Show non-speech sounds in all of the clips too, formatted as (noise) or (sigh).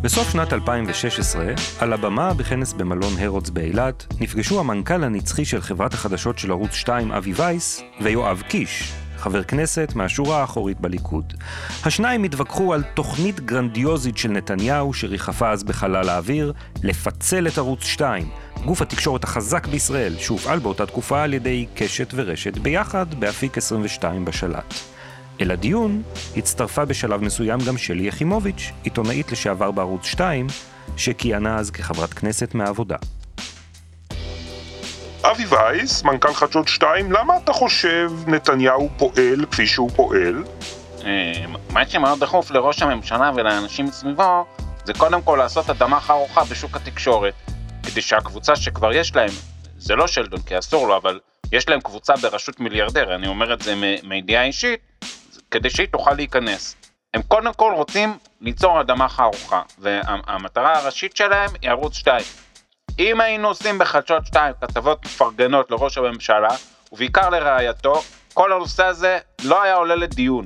בסוף שנת 2016, על הבמה בכנס במלון הרודס באילת, נפגשו המנכ"ל הנצחי של חברת החדשות של ערוץ 2, אבי וייס, ויואב קיש, חבר כנסת מהשורה האחורית בליכוד. השניים התווכחו על תוכנית גרנדיוזית של נתניהו, שריחפה אז בחלל האוויר, לפצל את ערוץ 2, גוף התקשורת החזק בישראל, שהופעל באותה תקופה על ידי קשת ורשת ביחד באפיק 22 בשלט. אל הדיון הצטרפה בשלב מסוים גם שלי יחימוביץ', עיתונאית לשעבר בערוץ 2, שכיהנה אז כחברת כנסת מהעבודה. אבי וייס, מנכ"ל חדשות 2, למה אתה חושב נתניהו פועל כפי שהוא פועל? אה, מה שמאוד דחוף לראש הממשלה ולאנשים סביבו זה קודם כל לעשות אדמה חרוכה בשוק התקשורת כדי שהקבוצה שכבר יש להם, זה לא שלדון כי אסור לו, אבל יש להם קבוצה בראשות מיליארדר, אני אומר את זה מידיעה אישית, כדי שהיא תוכל להיכנס. הם קודם כל רוצים ליצור אדמה חרוכה, והמטרה הראשית שלהם היא ערוץ 2. אם היינו עושים בחדשות 2 כתבות מפרגנות לראש הממשלה, ובעיקר לרעייתו, כל הנושא הזה לא היה עולה לדיון.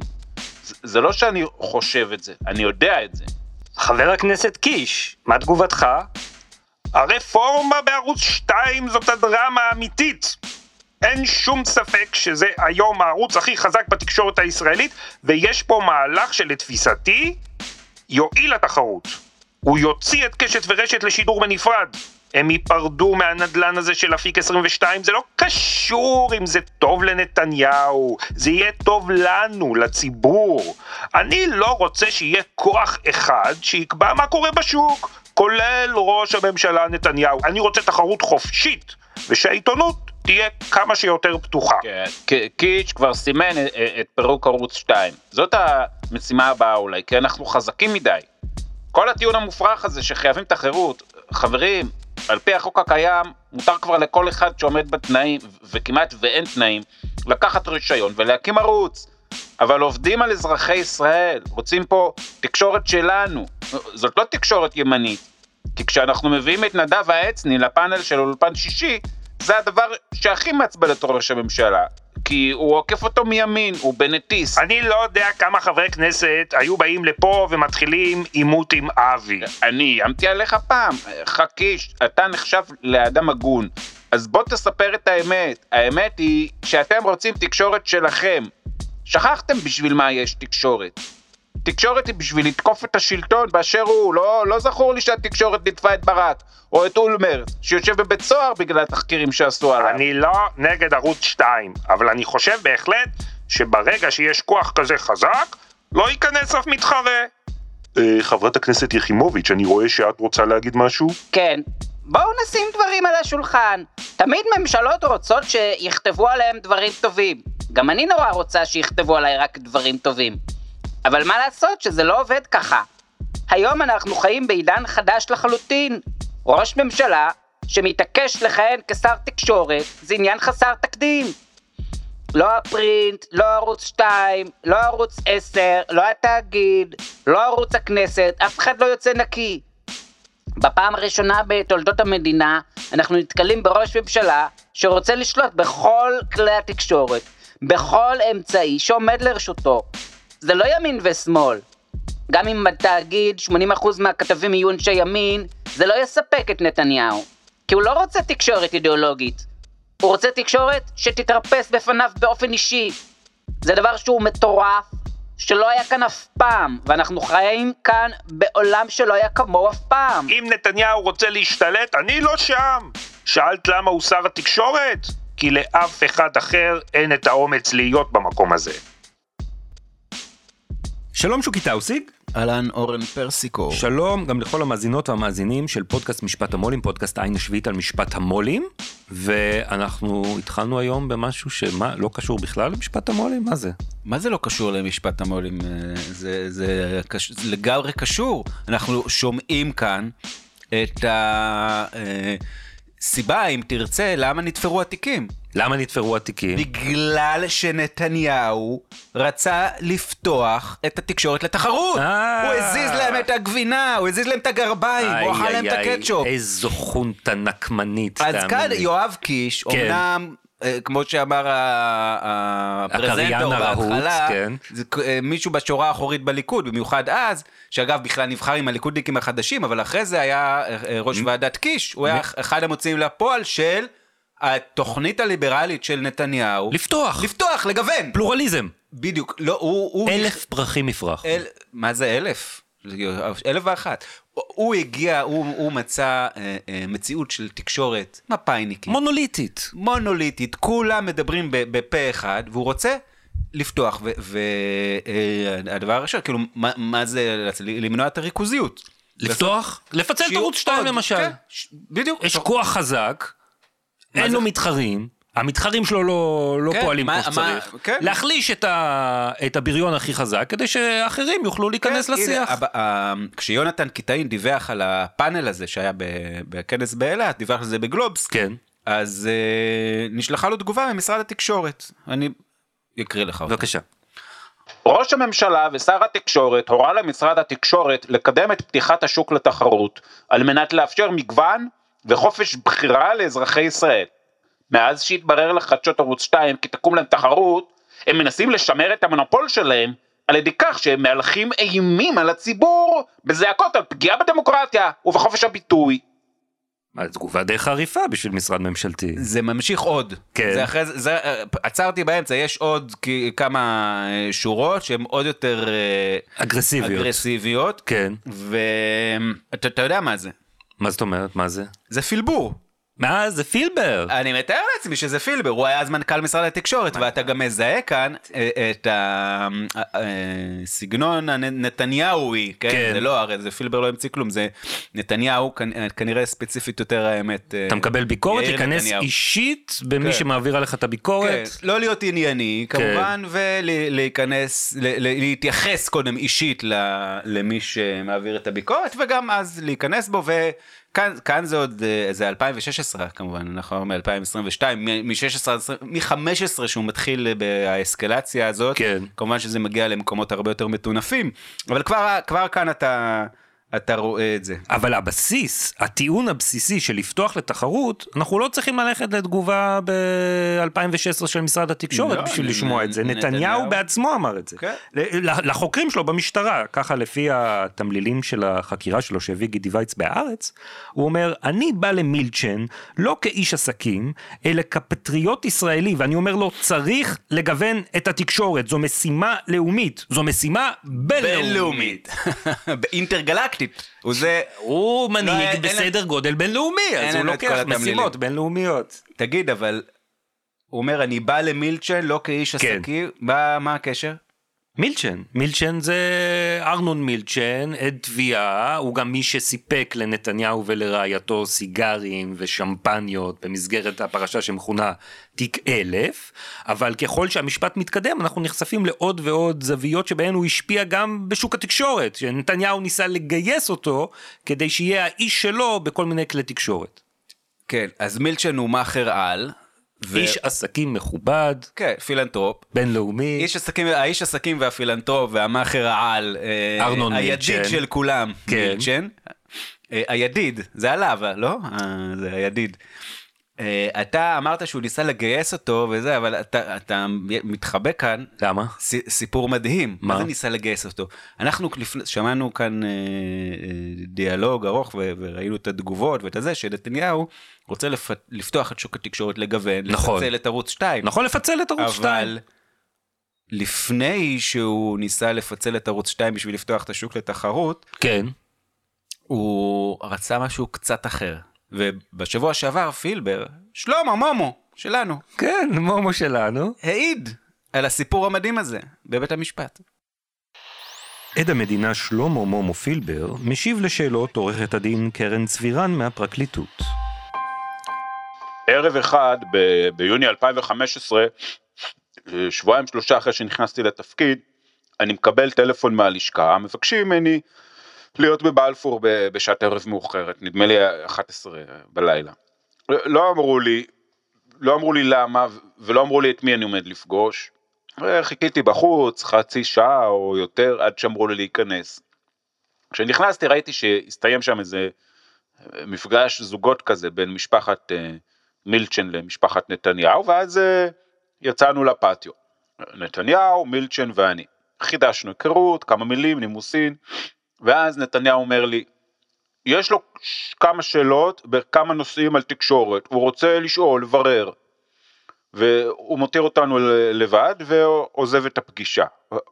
זה, זה לא שאני חושב את זה, אני יודע את זה. חבר הכנסת קיש, מה תגובתך? הרפורמה בערוץ 2 זאת הדרמה האמיתית. אין שום ספק שזה היום הערוץ הכי חזק בתקשורת הישראלית, ויש פה מהלך שלתפיסתי יועיל לתחרות. הוא יוציא את קשת ורשת לשידור בנפרד. הם ייפרדו מהנדלן הזה של אפיק 22, זה לא קשור אם זה טוב לנתניהו, זה יהיה טוב לנו, לציבור. אני לא רוצה שיהיה כוח אחד שיקבע מה קורה בשוק, כולל ראש הממשלה נתניהו. אני רוצה תחרות חופשית, ושהעיתונות תהיה כמה שיותר פתוחה. כן, קיץ' כבר סימן את פירוק ערוץ 2. זאת המשימה הבאה אולי, כי אנחנו חזקים מדי. כל הטיעון המופרך הזה שחייבים את החירות, חברים, על פי החוק הקיים, מותר כבר לכל אחד שעומד בתנאים, וכמעט ואין תנאים, לקחת רישיון ולהקים ערוץ. אבל עובדים על אזרחי ישראל, רוצים פה תקשורת שלנו. זאת לא תקשורת ימנית. כי כשאנחנו מביאים את נדב העצני לפאנל של אולפן שישי, זה הדבר שהכי מעצבן את ראש הממשלה. כי הוא עוקף אותו מימין, הוא בנטיס. אני לא יודע כמה חברי כנסת היו באים לפה ומתחילים עימות עם אבי. אני איימתי עליך פעם. חכיש, אתה נחשב לאדם הגון. אז בוא תספר את האמת. האמת היא שאתם רוצים תקשורת שלכם. שכחתם בשביל מה יש תקשורת. תקשורת היא בשביל לתקוף את השלטון באשר הוא, לא, לא זכור לי שהתקשורת נטפה את ברק, או את אולמרט, שיושב בבית סוהר בגלל התחקירים שעשו עליו. אני לא נגד ערוץ 2, אבל אני חושב בהחלט שברגע שיש כוח כזה חזק, לא ייכנס אף מתחרה. אה, חברת הכנסת יחימוביץ', אני רואה שאת רוצה להגיד משהו? כן. בואו נשים דברים על השולחן. תמיד ממשלות רוצות שיכתבו עליהם דברים טובים. גם אני נורא רוצה שיכתבו עליי רק דברים טובים. אבל מה לעשות שזה לא עובד ככה. היום אנחנו חיים בעידן חדש לחלוטין. ראש ממשלה שמתעקש לכהן כשר תקשורת זה עניין חסר תקדים. לא הפרינט, לא ערוץ 2, לא ערוץ 10, לא התאגיד, לא ערוץ הכנסת, אף אחד לא יוצא נקי. בפעם הראשונה בתולדות המדינה אנחנו נתקלים בראש ממשלה שרוצה לשלוט בכל כלי התקשורת, בכל אמצעי שעומד לרשותו, זה לא ימין ושמאל. גם אם בתאגיד 80% מהכתבים יהיו אנשי ימין, זה לא יספק את נתניהו. כי הוא לא רוצה תקשורת אידיאולוגית. הוא רוצה תקשורת שתתרפס בפניו באופן אישי. זה דבר שהוא מטורף, שלא היה כאן אף פעם, ואנחנו חיים כאן בעולם שלא היה כמוהו אף פעם. אם נתניהו רוצה להשתלט, אני לא שם. שאלת למה הוא שר התקשורת? כי לאף אחד אחר אין את האומץ להיות במקום הזה. שלום שוקי טאוסיג, אהלן אורן פרסיקו. שלום גם לכל המאזינות והמאזינים של פודקאסט משפט המו"לים, פודקאסט העין השביעית על משפט המו"לים, ואנחנו התחלנו היום במשהו שמה, לא קשור בכלל למשפט המו"לים? מה זה? מה זה לא קשור למשפט המו"לים? אה, זה, זה, קש... זה לגמרי קשור. אנחנו שומעים כאן את הסיבה, אם תרצה, למה נתפרו התיקים. למה נתפרו התיקים? בגלל שנתניהו רצה לפתוח את התקשורת לתחרות. אה. הוא הזיז להם את הגבינה, הוא הזיז להם את הגרביים, הוא אכל להם את הקטשופ. איזו חונטה נקמנית, אז תאמין כאן לי. יואב קיש, כן. אמנם, כמו שאמר הפרזנטור בהתחלה, כן. זה אה, מישהו בשורה האחורית בליכוד, במיוחד אז, שאגב בכלל נבחר עם הליכודניקים החדשים, אבל אחרי זה היה אה, אה, ראש ועדת קיש, הוא היה אחד המוציאים לפועל של התוכנית הליברלית של נתניהו. לפתוח, לפתוח, לגוון. פלורליזם. בדיוק, לא, הוא... הוא אלף פרחים יפרח. אל, מה זה אלף? אלף ואחת. הוא הגיע, הוא, הוא מצא אה, אה, מציאות של תקשורת מפאיניקית, מונוליטית. מונוליטית, כולם מדברים בפה אחד, והוא רוצה לפתוח, והדבר הראשון, כאילו, מה, מה זה, למנוע את הריכוזיות. לפתוח, לפצל את ערוץ 2 עוד, למשל. כן, ש- בדיוק. יש כוח חזק, אין לו מתחרים, המתחרים שלו לא, לא כן, פועלים מה- כמו מה- שצריך. כן. להחליש את, ה, את הבריון הכי חזק, כדי שאחרים יוכלו להיכנס כן, הנה, לשיח. הב- ה- כשיונתן קיטאין דיווח על הפאנל הזה שהיה ב- בכנס באילת, דיווח על זה בגלובס, כן, אז אה, נשלחה לו תגובה ממשרד התקשורת. אני אקריא לך אותה. בבקשה. ראש הממשלה ושר התקשורת הורה למשרד התקשורת לקדם את פתיחת השוק לתחרות על מנת לאפשר מגוון וחופש בחירה לאזרחי ישראל. מאז שהתברר לחדשות ערוץ 2 כי תקום להם תחרות, הם מנסים לשמר את המונופול שלהם על ידי כך שהם מהלכים אימים על הציבור בזעקות על פגיעה בדמוקרטיה ובחופש הביטוי. מה, תגובה די חריפה בשביל משרד ממשלתי. זה ממשיך עוד. כן. זה אחרי זה, זה, אה, עצרתי באמצע, יש עוד כמה אה, שורות שהן עוד יותר אה, אגרסיביות. אגרסיביות, כן. ואתה אתה יודע מה זה. מה זאת אומרת? מה זה? זה פילבור. מה זה פילבר? אני מתאר לעצמי שזה פילבר, הוא היה אז מנכ"ל משרד התקשורת, ואתה גם מזהה כאן אה, את הסגנון הנתניהוי, כן? כן. זה לא, הרי זה פילבר לא המציא כלום, זה נתניהו, כנ- כנראה ספציפית יותר האמת. אה, אתה מקבל ביקורת, נתניהו. אישית במי כן. שמעביר עליך את כן, הביקורת. לא להיות ענייני כן. כמובן, ולהיכנס, להתייחס קודם אישית למי שמעביר את הביקורת, וגם אז להיכנס בו, וכאן כאן זה עוד, אה, זה 2016 כמובן, אנחנו מ-2022, מ-16, מ-15 שהוא מתחיל באסקלציה הזאת, כן. כמובן שזה מגיע למקומות הרבה יותר מטונפים, אבל כבר, כבר כאן אתה, אתה רואה את זה. אבל הבסיס, הטיעון הבסיסי של לפתוח לתחרות, אנחנו לא צריכים ללכת לתגובה ב-2016 של משרד התקשורת לא, בשביל נ- לשמוע את זה. נ- נתניהו נתניהו. בעצמו אמר את זה. כן. לחוקרים שלו במשטרה, ככה לפי התמלילים של החקירה שלו שהביא גידי וייץ בהארץ, הוא אומר, אני בא למילצ'ן לא כאיש עסקים, אלא כפטריוט ישראלי, ואני אומר לו, צריך לגוון את התקשורת, זו משימה לאומית, זו משימה בינלאומית. (laughs) אינטרגלקטית. הוא זה, הוא לא, אין- מנהיג אין בסדר גודל בינלאומי, אז אין הוא לוקח. משימות בינלאומיות. תגיד, אבל הוא אומר, אני בא למילצ'ן לא כאיש כן. עסקים, מה מה הקשר? מילצ'ן, מילצ'ן זה ארנון מילצ'ן, עד תביעה, הוא גם מי שסיפק לנתניהו ולרעייתו סיגרים ושמפניות במסגרת הפרשה שמכונה תיק אלף, אבל ככל שהמשפט מתקדם אנחנו נחשפים לעוד ועוד זוויות שבהן הוא השפיע גם בשוק התקשורת, שנתניהו ניסה לגייס אותו כדי שיהיה האיש שלו בכל מיני כלי תקשורת. כן, אז מילצ'ן הוא מאכר על. ו- איש עסקים מכובד, כן, פילנטרופ. בינלאומי. איש עסקים, האיש עסקים והפילנטרופ והמאכר העל, אה, ארנון הידיד מילצ'ן. של כולם, כן. מילצ'ן. אה, הידיד, זה עליו, לא? אה, זה הידיד. אה, אתה אמרת שהוא ניסה לגייס אותו וזה, אבל אתה, אתה מתחבא כאן למה? ס- סיפור מדהים. מה? מה זה ניסה לגייס אותו? אנחנו לפני, שמענו כאן אה, אה, דיאלוג ארוך ו- וראינו את התגובות ואת הזה, שנתניהו רוצה לפ... לפתוח את שוק התקשורת לגוון, נכון. לפצל את ערוץ 2. נכון לפצל את ערוץ 2. אבל לפני שהוא ניסה לפצל את ערוץ 2 בשביל לפתוח את השוק לתחרות, כן. הוא רצה משהו קצת אחר. ובשבוע שעבר פילבר, שלמה מומו שלנו, כן, מומו שלנו. העיד על הסיפור המדהים הזה בבית המשפט. עד המדינה שלמה מומו פילבר משיב לשאלות עורכת הדין קרן צבירן מהפרקליטות. ערב אחד ב- ביוני 2015, שבועיים שלושה אחרי שנכנסתי לתפקיד, אני מקבל טלפון מהלשכה, מבקשים ממני להיות בבלפור בשעת ערב מאוחרת, נדמה לי 11 בלילה. לא אמרו לי, לא אמרו לי למה ולא אמרו לי את מי אני עומד לפגוש. חיכיתי בחוץ חצי שעה או יותר עד שאמרו לי להיכנס. כשנכנסתי ראיתי שהסתיים שם איזה מפגש זוגות כזה בין משפחת אה, מילצ'ן למשפחת נתניהו ואז אה, יצאנו לפטיו. נתניהו, מילצ'ן ואני. חידשנו היכרות, כמה מילים, נימוסין, ואז נתניהו אומר לי, יש לו כמה שאלות בכמה נושאים על תקשורת, הוא רוצה לשאול, לברר, והוא מותיר אותנו לבד ועוזב את הפגישה.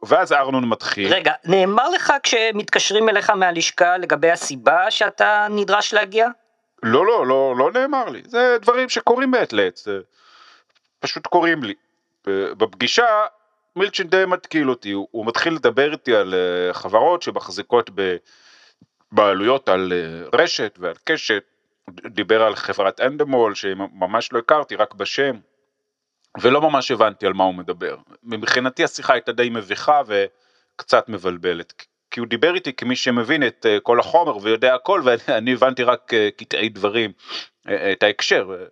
ואז ארנון מתחיל. רגע, נאמר לך כשמתקשרים אליך מהלשכה לגבי הסיבה שאתה נדרש להגיע? לא, לא, לא, לא נאמר לי. זה דברים שקורים מעת לעת, פשוט קורים לי. בפגישה מילצ'ן די מתקיל אותי, הוא, הוא מתחיל לדבר איתי על אה, חברות שמחזיקות בבעלויות על אה, רשת ועל קשת, דיבר על חברת אנדמול שממש לא הכרתי, רק בשם, ולא ממש הבנתי על מה הוא מדבר. מבחינתי השיחה הייתה די מביכה וקצת מבלבלת. כי הוא דיבר איתי כמי שמבין את אה, כל החומר ויודע הכל ואני אני הבנתי רק קטעי דברים, את ההקשר,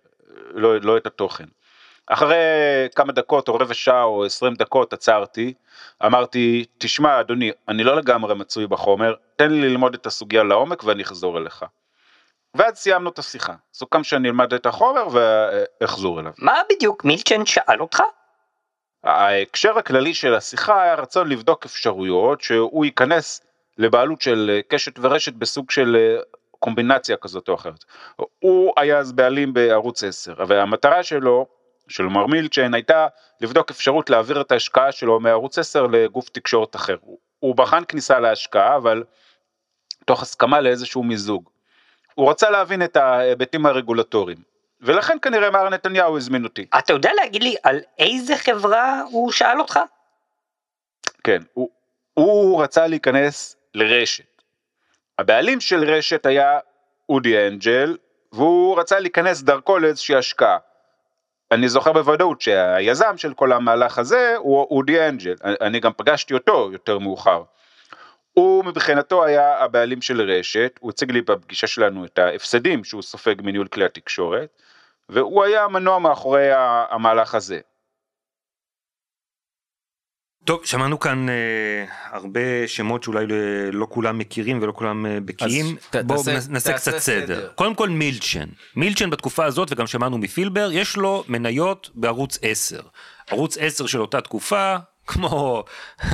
לא, לא את התוכן. אחרי כמה דקות או רבע שעה או עשרים דקות עצרתי, אמרתי, תשמע אדוני, אני לא לגמרי מצוי בחומר, תן לי ללמוד את הסוגיה לעומק ואני אחזור אליך. ואז סיימנו את השיחה. סוכם שאני אלמד את החומר ואחזור אליו. מה בדיוק מילצ'ן שאל אותך? ההקשר הכללי של השיחה היה רצון לבדוק אפשרויות שהוא ייכנס לבעלות של קשת ורשת בסוג של אה, קומבינציה כזאת או אחרת. הוא היה אז בעלים בערוץ 10 והמטרה שלו, של מר מילצ'ן, הייתה לבדוק אפשרות להעביר את ההשקעה שלו מערוץ 10 לגוף תקשורת אחר. הוא- בחן כניסה להשקעה אבל תוך הסכמה לאיזשהו מיזוג. הוא רצה להבין את ההיבטים הרגולטוריים ולכן כנראה מר נתניהו הזמין אותי. אתה יודע להגיד לי על איזה חברה הוא שאל אותך? כן, הוא, הוא רצה להיכנס לרשת. הבעלים של רשת היה אודי אנג'ל, והוא רצה להיכנס דרכו לאיזושהי השקעה. אני זוכר בוודאות שהיזם של כל המהלך הזה הוא אודי אנג'ל, אני גם פגשתי אותו יותר מאוחר. הוא מבחינתו היה הבעלים של רשת, הוא הציג לי בפגישה שלנו את ההפסדים שהוא סופג מניהול כלי התקשורת, והוא היה המנוע מאחורי המהלך הזה. טוב, שמענו כאן אה, הרבה שמות שאולי לא, לא כולם מכירים ולא כולם אה, בקיאים. בואו נעשה קצת סדר. סדר. קודם כל מילצ'ן. מילצ'ן בתקופה הזאת, וגם שמענו מפילבר, יש לו מניות בערוץ 10. ערוץ 10 של אותה תקופה, כמו (laughs)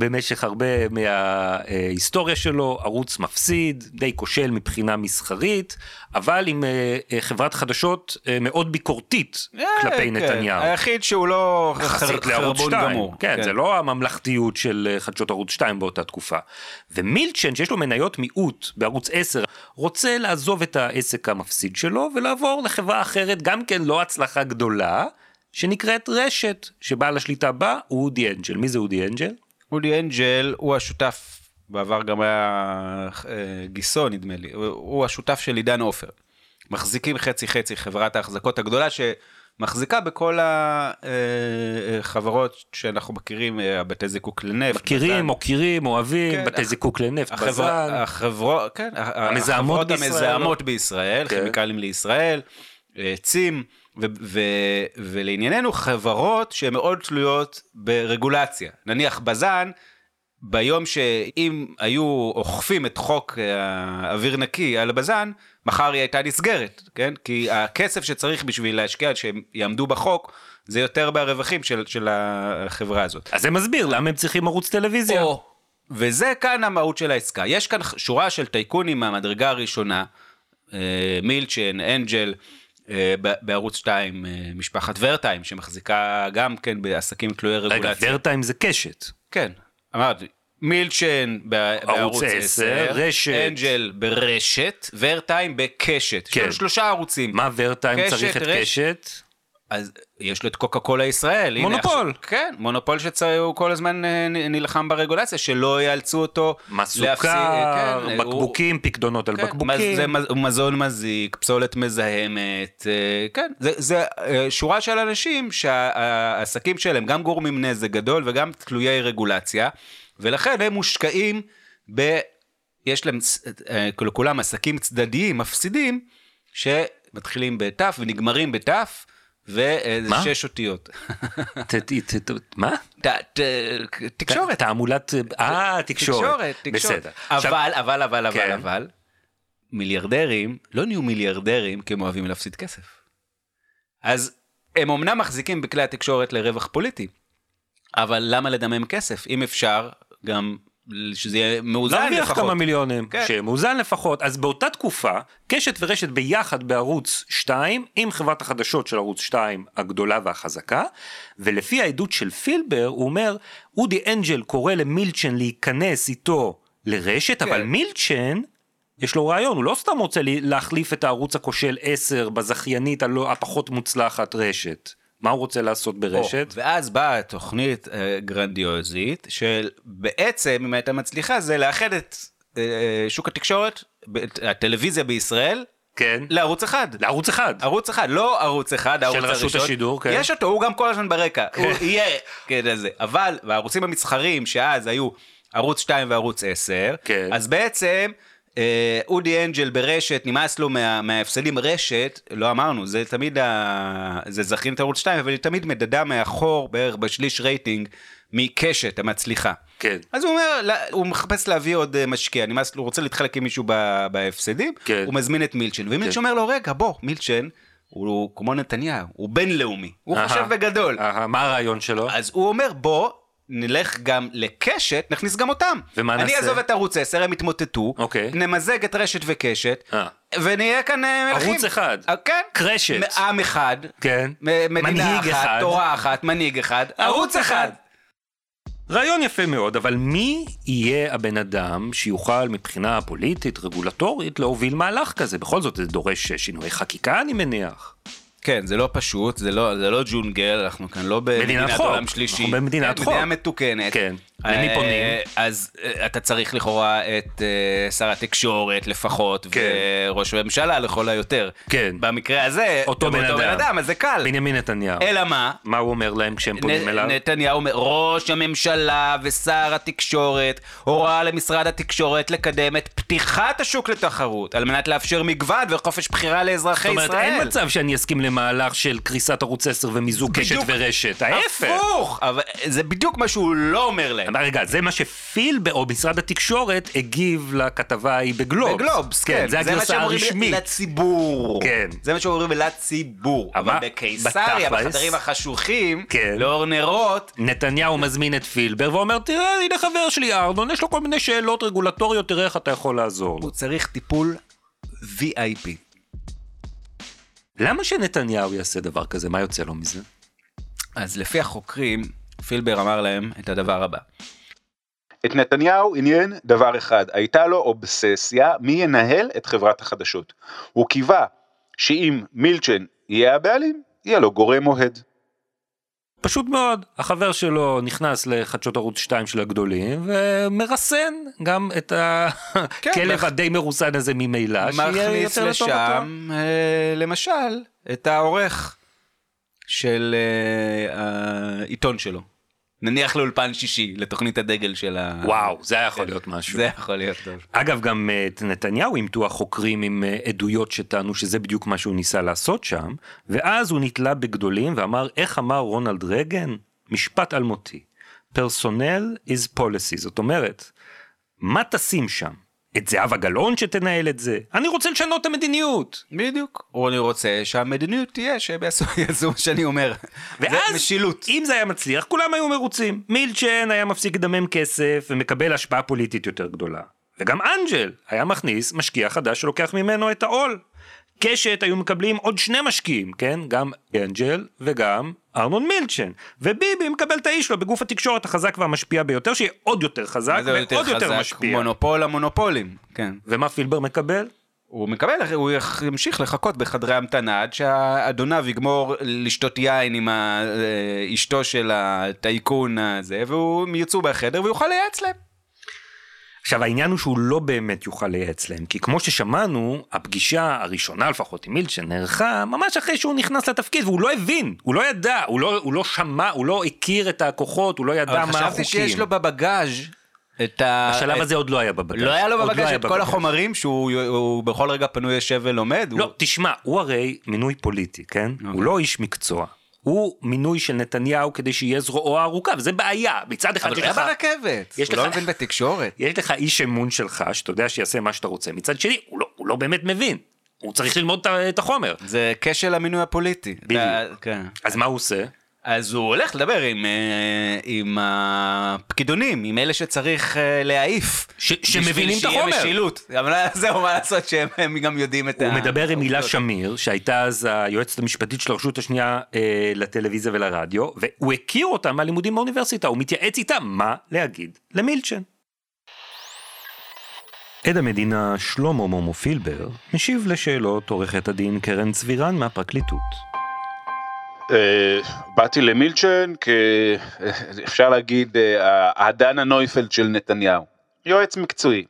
במשך הרבה מההיסטוריה שלו, ערוץ מפסיד, די כושל מבחינה מסחרית, אבל עם אה, אה, חברת חדשות אה, מאוד ביקורתית כלפי כן, נתניהו. היחיד שהוא לא חר- לערוץ חרבון 2, גמור. כן, זה לא הממלכתיות של חדשות ערוץ 2 באותה תקופה. ומילצ'ן, שיש לו מניות מיעוט בערוץ 10, רוצה לעזוב את העסק המפסיד שלו ולעבור לחברה אחרת, גם כן לא הצלחה גדולה, שנקראת רשת, שבעל השליטה בה הוא אודי אנג'ל. מי זה אודי אנג'ל? אודי אנג'ל הוא השותף, בעבר גם היה אה, גיסו נדמה לי, הוא- השותף של עידן עופר. מחזיקים חצי חצי חברת ההחזקות הגדולה שמחזיקה בכל החברות שאנחנו מכירים, אה, בתי זיקוק לנפט. מכירים, בז"ן. מוקירים, אוהבים, כן, בתי הח- זיקוק לנפט, החברה, בז"ן. החברות, כן, המזהמות החברות בישראל. המזהמות בישראל, כן. כימיקלים לישראל, אה, צים, ו- ו- ולענייננו חברות שהן מאוד תלויות ברגולציה. נניח בז"ן, ביום שאם היו אוכפים את חוק אה, אוויר נקי על בז"ן, מחר היא הייתה נסגרת, כן? כי הכסף שצריך בשביל להשקיע, שהם יעמדו בחוק, זה יותר מהרווחים של, של החברה הזאת. אז זה מסביר למה הם צריכים ערוץ טלוויזיה. או, וזה כאן המהות של העסקה. יש כאן שורה של טייקונים מהמדרגה הראשונה, אה, מילצ'ן, אנג'ל, בערוץ 2, אה, משפחת ורטיים, שמחזיקה גם כן בעסקים תלויי רגע, רגולציה. ורטיים זה קשת. כן, אמרתי. מילצ'ן בערוץ 10, 10, רשת. אנג'ל ברשת, ורטיים בקשת. כן. שלושה ערוצים. מה ורטיים צריך את רש- קשת? אז יש לו את קוקה קולה ישראל. הנה, מונופול. עכשיו- כן, מונופול שהוא כל הזמן אה, נלחם ברגולציה, שלא יאלצו אותו מס להפסיק- סוכר, כן, הוא- בקבוקים, פקדונות על כן, בקבוקים. מז- זה מז- מזון מזיק, פסולת מזהמת, אה, כן, זה, זה אה, שורה של אנשים שהעסקים שלהם גם גורמים נזק גדול וגם תלויי רגולציה, ולכן הם מושקעים ב... יש להם, אה, לכולם עסקים צדדיים, מפסידים, שמתחילים בתף ונגמרים בתף, וזה מה? שש אותיות. מה? תקשורת. תעמולת... אה, תקשורת. תקשורת, תקשורת. אבל, אבל, אבל, אבל, כן. אבל, מיליארדרים לא נהיו מיליארדרים כי הם אוהבים להפסיד כסף. אז הם אמנם מחזיקים בכלי התקשורת לרווח פוליטי, אבל למה לדמם כסף? אם אפשר, גם שזה יהיה מאוזן להרוויח לפחות. כמה מיליונים, כן. שמאוזן לפחות. אז באותה תקופה, קשת ורשת ביחד בערוץ 2, עם חברת החדשות של ערוץ 2 הגדולה והחזקה, ולפי העדות של פילבר, הוא אומר, אודי אנג'ל קורא למילצ'ן להיכנס איתו לרשת, כן. אבל מילצ'ן... יש לו רעיון, הוא לא סתם רוצה לי- להחליף את הערוץ הכושל 10 בזכיינית הלא הפחות מוצלחת רשת. מה הוא רוצה לעשות ברשת? או, ואז באה תוכנית אה, גרנדיוזית, של בעצם, אם הייתה מצליחה, זה לאחד את אה, שוק התקשורת, הטלוויזיה בישראל, כן. לערוץ אחד. לערוץ אחד. ערוץ אחד, לא ערוץ אחד, הערוץ רשות הראשון. השידור, כן. יש אותו, הוא גם כל הזמן ברקע. הוא יהיה, כן, זה. אבל, והערוצים המסחריים שאז היו ערוץ 2 וערוץ 10, כן. אז בעצם... אה, אודי אנג'ל ברשת, נמאס לו מה, מההפסדים רשת, לא אמרנו, זה תמיד, ה... זה זכין את ערוץ 2, אבל היא תמיד מדדה מאחור בערך בשליש רייטינג מקשת המצליחה. כן. אז הוא אומר, הוא מחפש להביא עוד אה, משקיע, נמאס לו, הוא רוצה להתחלק עם מישהו בהפסדים, כן. הוא מזמין את מילצ'ן, ומילצ'ן כן. אומר לו, רגע, בוא, מילצ'ן, הוא כמו נתניהו, הוא בינלאומי, הוא. חושב בגדול. מה הרעיון שלו? אז הוא אומר, בוא, נלך גם לקשת, נכניס גם אותם. ומה אני נעשה? אעזוב את ערוץ 10, הם יתמוטטו, אוקיי. נמזג את רשת וקשת, אה. ונהיה כאן אה, מלכים. ערוץ אחד. אה, כן. קרשת. עם אחד. כן. מדינה אחת, אחד. תורה אחת, מנהיג אחד, ערוץ אחד. רעיון יפה מאוד, אבל מי יהיה הבן אדם שיוכל מבחינה פוליטית, רגולטורית, להוביל מהלך כזה? בכל זאת זה דורש שינויי חקיקה, אני מניח. כן, זה לא פשוט, זה לא, זה לא ג'ונגל, אנחנו כאן לא במדינת חוק. עולם שלישי. אנחנו במדינת כן, חוק. מדינה מתוקנת. כן. אה, למי פונים? אז אה, אתה צריך לכאורה את אה, שר התקשורת לפחות, כן. וראש הממשלה לכל היותר. כן. במקרה הזה, אותו בן אדם. אז זה קל. בנימין נתניהו. אלא מה? מה הוא אומר להם כשהם פונים אליו? נתניהו אומר, ראש הממשלה ושר התקשורת הורה למשרד התקשורת לקדם את פתיחת השוק לתחרות, על מנת לאפשר מגוון וחופש בחירה לאזרחי זאת ישראל. אומרת, אין מצב שאני אסכים למהלך של קריסת ערוץ 10 ומיזוג קשת. ורשת. ההפך. הפוך! זה בדיוק מה שהוא לא אומר להם. אבל רגע, זה מה שפילבר או משרד התקשורת הגיב לכתבה ההיא בגלובס. בגלובס, כן. זה מה הגרסה שהם אומרים הרשמית. לציבור. כן. זה מה שאומרים לציבור. אבל אבל בקיסריה, בחדרים החשוכים, כן. לאור נרות, נתניהו מזמין את פילבר ואומר, תראה, הנה חבר שלי ארנון, יש לו כל מיני שאלות רגולטוריות, תראה איך אתה יכול לעזור. הוא צריך טיפול VIP. למה שנתניהו יעשה דבר כזה? מה יוצא לו מזה? אז לפי החוקרים, פילבר אמר להם את הדבר הבא. את נתניהו עניין דבר אחד, הייתה לו אובססיה מי ינהל את חברת החדשות. הוא קיווה שאם מילצ'ן יהיה הבעלים, יהיה לו גורם אוהד. פשוט מאוד, החבר שלו נכנס לחדשות ערוץ 2 של הגדולים ומרסן גם את (laughs) הכלב מח- הדי מרוסן הזה ממילא, שיהיה יותר לטובתו. לשם, אה, למשל, את העורך של אה, העיתון שלו. נניח לאולפן שישי, לתוכנית הדגל של ה... וואו, זה היה יכול להיות משהו. זה יכול להיות טוב. אגב, גם אה, את נתניהו אימתו החוקרים עם אה, עדויות שטענו שזה בדיוק מה שהוא ניסה לעשות שם, ואז הוא נתלה בגדולים ואמר, איך אמר רונלד רייגן? משפט אלמותי. פרסונל is policy, זאת אומרת, מה תשים שם? את זהבה גלאון שתנהל את זה? אני רוצה לשנות את המדיניות. בדיוק. רוני רוצה שהמדיניות תהיה שהם (laughs) יעשו מה שאני אומר. זה ואז, משילות. אם זה היה מצליח, כולם היו מרוצים. מילצ'ן היה מפסיק לדמם כסף ומקבל השפעה פוליטית יותר גדולה. וגם אנג'ל היה מכניס משקיע חדש שלוקח ממנו את העול. קשת היו מקבלים עוד שני משקיעים, כן? גם אנג'ל וגם ארנון מילצ'ן. וביבי מקבל את האיש שלו בגוף התקשורת החזק והמשפיע ביותר, שיהיה עוד יותר חזק ועוד יותר חזק? משפיע. מונופול המונופולים. כן. ומה פילבר מקבל? הוא מקבל, הוא ימשיך לחכות בחדרי המתנה עד שהאדוניו יגמור לשתות יין עם אה, אשתו של הטייקון הזה, והוא יצאו בחדר ויוכל לייעץ להם. עכשיו העניין הוא שהוא לא באמת יוכל לייעץ להם, כי כמו ששמענו, הפגישה הראשונה לפחות עם מילצ'ן נערכה ממש אחרי שהוא נכנס לתפקיד, והוא לא הבין, הוא לא ידע, הוא לא, הוא לא שמע, הוא לא הכיר את הכוחות, הוא לא ידע אבל מה החוקים. חשבתי שיש לו בבגאז' את ה... בשלב את- הזה עוד לא היה בבגז. לא היה לו עוד בבגאז' היה את כל בבגז. החומרים שהוא הוא בכל רגע פנוי יושב ולומד. לא, הוא- תשמע, הוא הרי מינוי פוליטי, כן? הוא לא איש מקצוע. הוא מינוי של נתניהו כדי שיהיה זרועו הארוכה, וזה בעיה. מצד אחד אבל יש הוא היה לך... ברכבת, הוא לא לך- מבין בתקשורת. יש לך איש אמון שלך, שאתה יודע שיעשה מה שאתה רוצה. מצד שני, הוא לא, הוא לא באמת מבין. הוא צריך ללמוד את החומר. זה כשל המינוי הפוליטי. בדיוק. אתה- כן. אז מה הוא עושה? אז הוא הולך לדבר עם, אה, עם הפקידונים, עם אלה שצריך אה, להעיף. ש- שמבינים את בשביל החומר. שיהיה משילות. אבל (laughs) זהו, מה לעשות שהם הם גם יודעים את ה... הוא מדבר עם הילה שמיר, שהייתה אז היועצת המשפטית של הרשות השנייה אה, לטלוויזיה ולרדיו, והוא הכיר אותה מהלימודים באוניברסיטה, הוא מתייעץ איתה מה להגיד למילצ'ן. עד המדינה שלמה מומו פילבר משיב לשאלות עורכת הדין קרן צבירן מהפרקליטות. אה, באתי למילצ'ן כאפשר להגיד אה, הדנה נויפלד של נתניהו. יועץ מקצועי.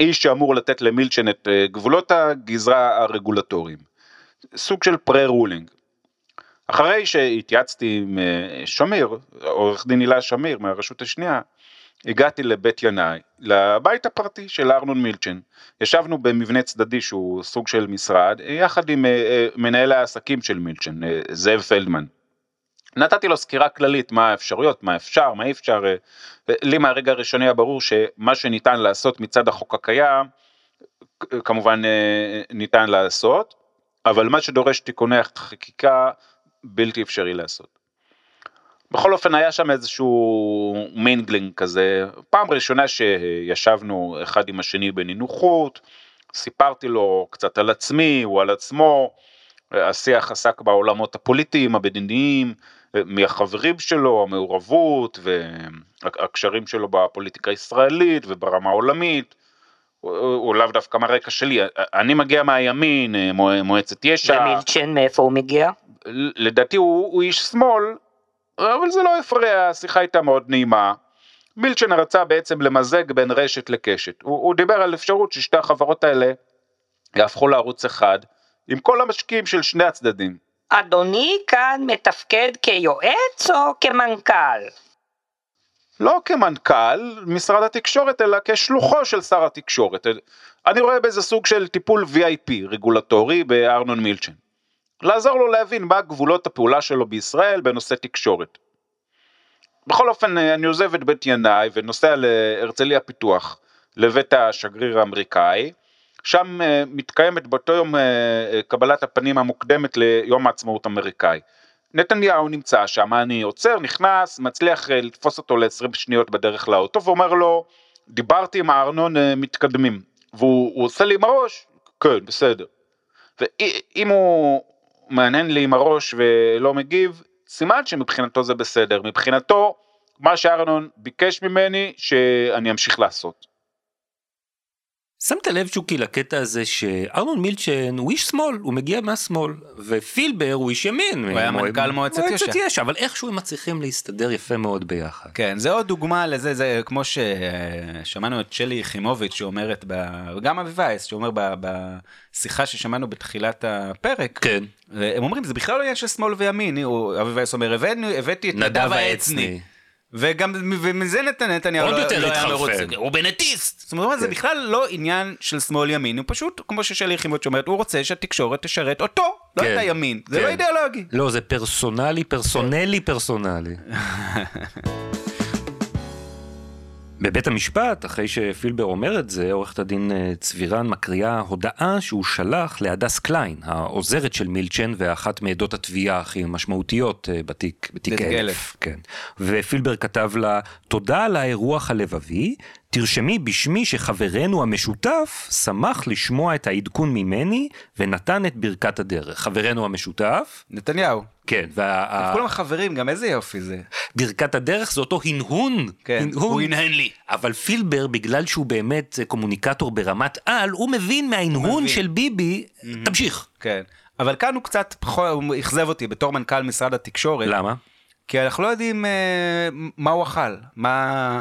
איש שאמור לתת למילצ'ן את אה, גבולות הגזרה הרגולטוריים. סוג של פרה-רולינג. אחרי שהתייעצתי עם אה, שמיר, עורך דין הילה שמיר מהרשות השנייה, הגעתי לבית ינאי, לבית הפרטי של ארנון מילצ'ן. ישבנו במבנה צדדי שהוא סוג של משרד, יחד עם אה, אה, מנהל העסקים של מילצ'ן, אה, זאב פלדמן. נתתי לו סקירה כללית מה האפשרויות, מה אפשר, מה אי אפשר. לי מהרגע הראשוני היה ברור שמה שניתן לעשות מצד החוק הקיים, כמובן ניתן לעשות, אבל מה שדורש תיקוני חקיקה בלתי אפשרי לעשות. בכל אופן היה שם איזשהו mingling כזה, פעם ראשונה שישבנו אחד עם השני בנינוחות, סיפרתי לו קצת על עצמי, הוא על עצמו, השיח עסק בעולמות הפוליטיים, המדיניים, מהחברים שלו, המעורבות והקשרים שלו בפוליטיקה הישראלית וברמה העולמית. הוא הוא לאו דווקא מהרקע שלי, אני מגיע מהימין, מו- מועצת יש"ע, ומילצ'ן מאיפה הוא מגיע? לדעתי הוא, הוא איש שמאל, אבל זה לא הפריע, השיחה הייתה מאוד נעימה. מילצ'ן רצה בעצם למזג בין רשת לקשת. הוא, הוא דיבר על אפשרות ששתי החברות האלה יהפכו לערוץ אחד, עם כל המשקיעים של שני הצדדים. אדוני כאן מתפקד כיועץ או כמנכ"ל? לא כמנכ"ל משרד התקשורת, אלא כשלוחו של שר התקשורת. אני רואה בזה סוג של טיפול VIP רגולטורי בארנון מילצ'ן. לעזור לו להבין מה גבולות הפעולה שלו בישראל בנושא תקשורת. בכל אופן, אני עוזב את בית ינאי ונוסע להרצליה פיתוח, לבית השגריר האמריקאי. שם אה, מתקיימת באותו יום אה, אה, קבלת הפנים המוקדמת ליום העצמאות האמריקאי. נתניהו נמצא שם, אני עוצר, נכנס, מצליח אה, לתפוס אותו ל-20 שניות בדרך לאוטו ואומר לו, דיברתי עם ארנון, אה, מתקדמים. והוא הוא עושה לי עם הראש, כן, בסדר. ואם הוא מהנהן לי עם הראש ולא מגיב, סימן שמבחינתו זה בסדר. מבחינתו, מה שארנון ביקש ממני, שאני אמשיך לעשות. שמת לב שוקי לקטע הזה שארנון מילצ'ן הוא איש שמאל, הוא מגיע מהשמאל, ופילבר הוא איש ימין. הוא היה מנכ"ל מועצת יש"ע. מועצת יש"ע, אבל איכשהו הם מצליחים להסתדר יפה מאוד ביחד. כן, זה עוד דוגמה לזה, זה כמו ששמענו את שלי יחימוביץ' שאומרת, ב... וגם אבי וייס, שאומר ב... בשיחה ששמענו בתחילת הפרק, כן. הם אומרים, זה בכלל לא עניין של שמאל וימין, אבי וייס אומר, "הבאנו- הבאתי את נדב העצני. וגם ומזה נת- נתניהו עוד לא יותר לא היה. מרוצה, הוא בנטיסט. זאת אומרת, זה כן. בכלל לא עניין של שמאל ימין, הוא פשוט, כמו ששלי יחימוביץ' אומרת, הוא רוצה שהתקשורת תשרת אותו, לא כן. את הימין, זה כן. לא אידיאולוגי. לא, זה פרסונלי, פרסונלי, פרסונלי. (laughs) בבית המשפט, אחרי שפילבר אומר את זה, עורכת הדין אה, צבירן מקריאה הודעה שהוא שלח להדס קליין, העוזרת של מילצ'ן ואחת מעדות התביעה הכי משמעותיות אה, בתיק, בתיק. אלף. כן. ופילבר כתב לה, תודה על האירוח הלבבי, תרשמי בשמי שחברנו המשותף שמח לשמוע את העדכון ממני ונתן את ברכת הדרך. חברנו המשותף, נתניהו. כן, וה... כולם חברים, גם איזה יופי זה. ברכת הדרך זה אותו הנהון. כן, הוא הנהן לי. אבל פילבר, בגלל שהוא באמת קומוניקטור ברמת על, הוא מבין מההנהון. של ביבי, תמשיך. כן. אבל כאן הוא קצת פחות, הוא אכזב אותי בתור מנכ"ל משרד התקשורת. למה? כי אנחנו לא יודעים אה, מה הוא אכל, מה...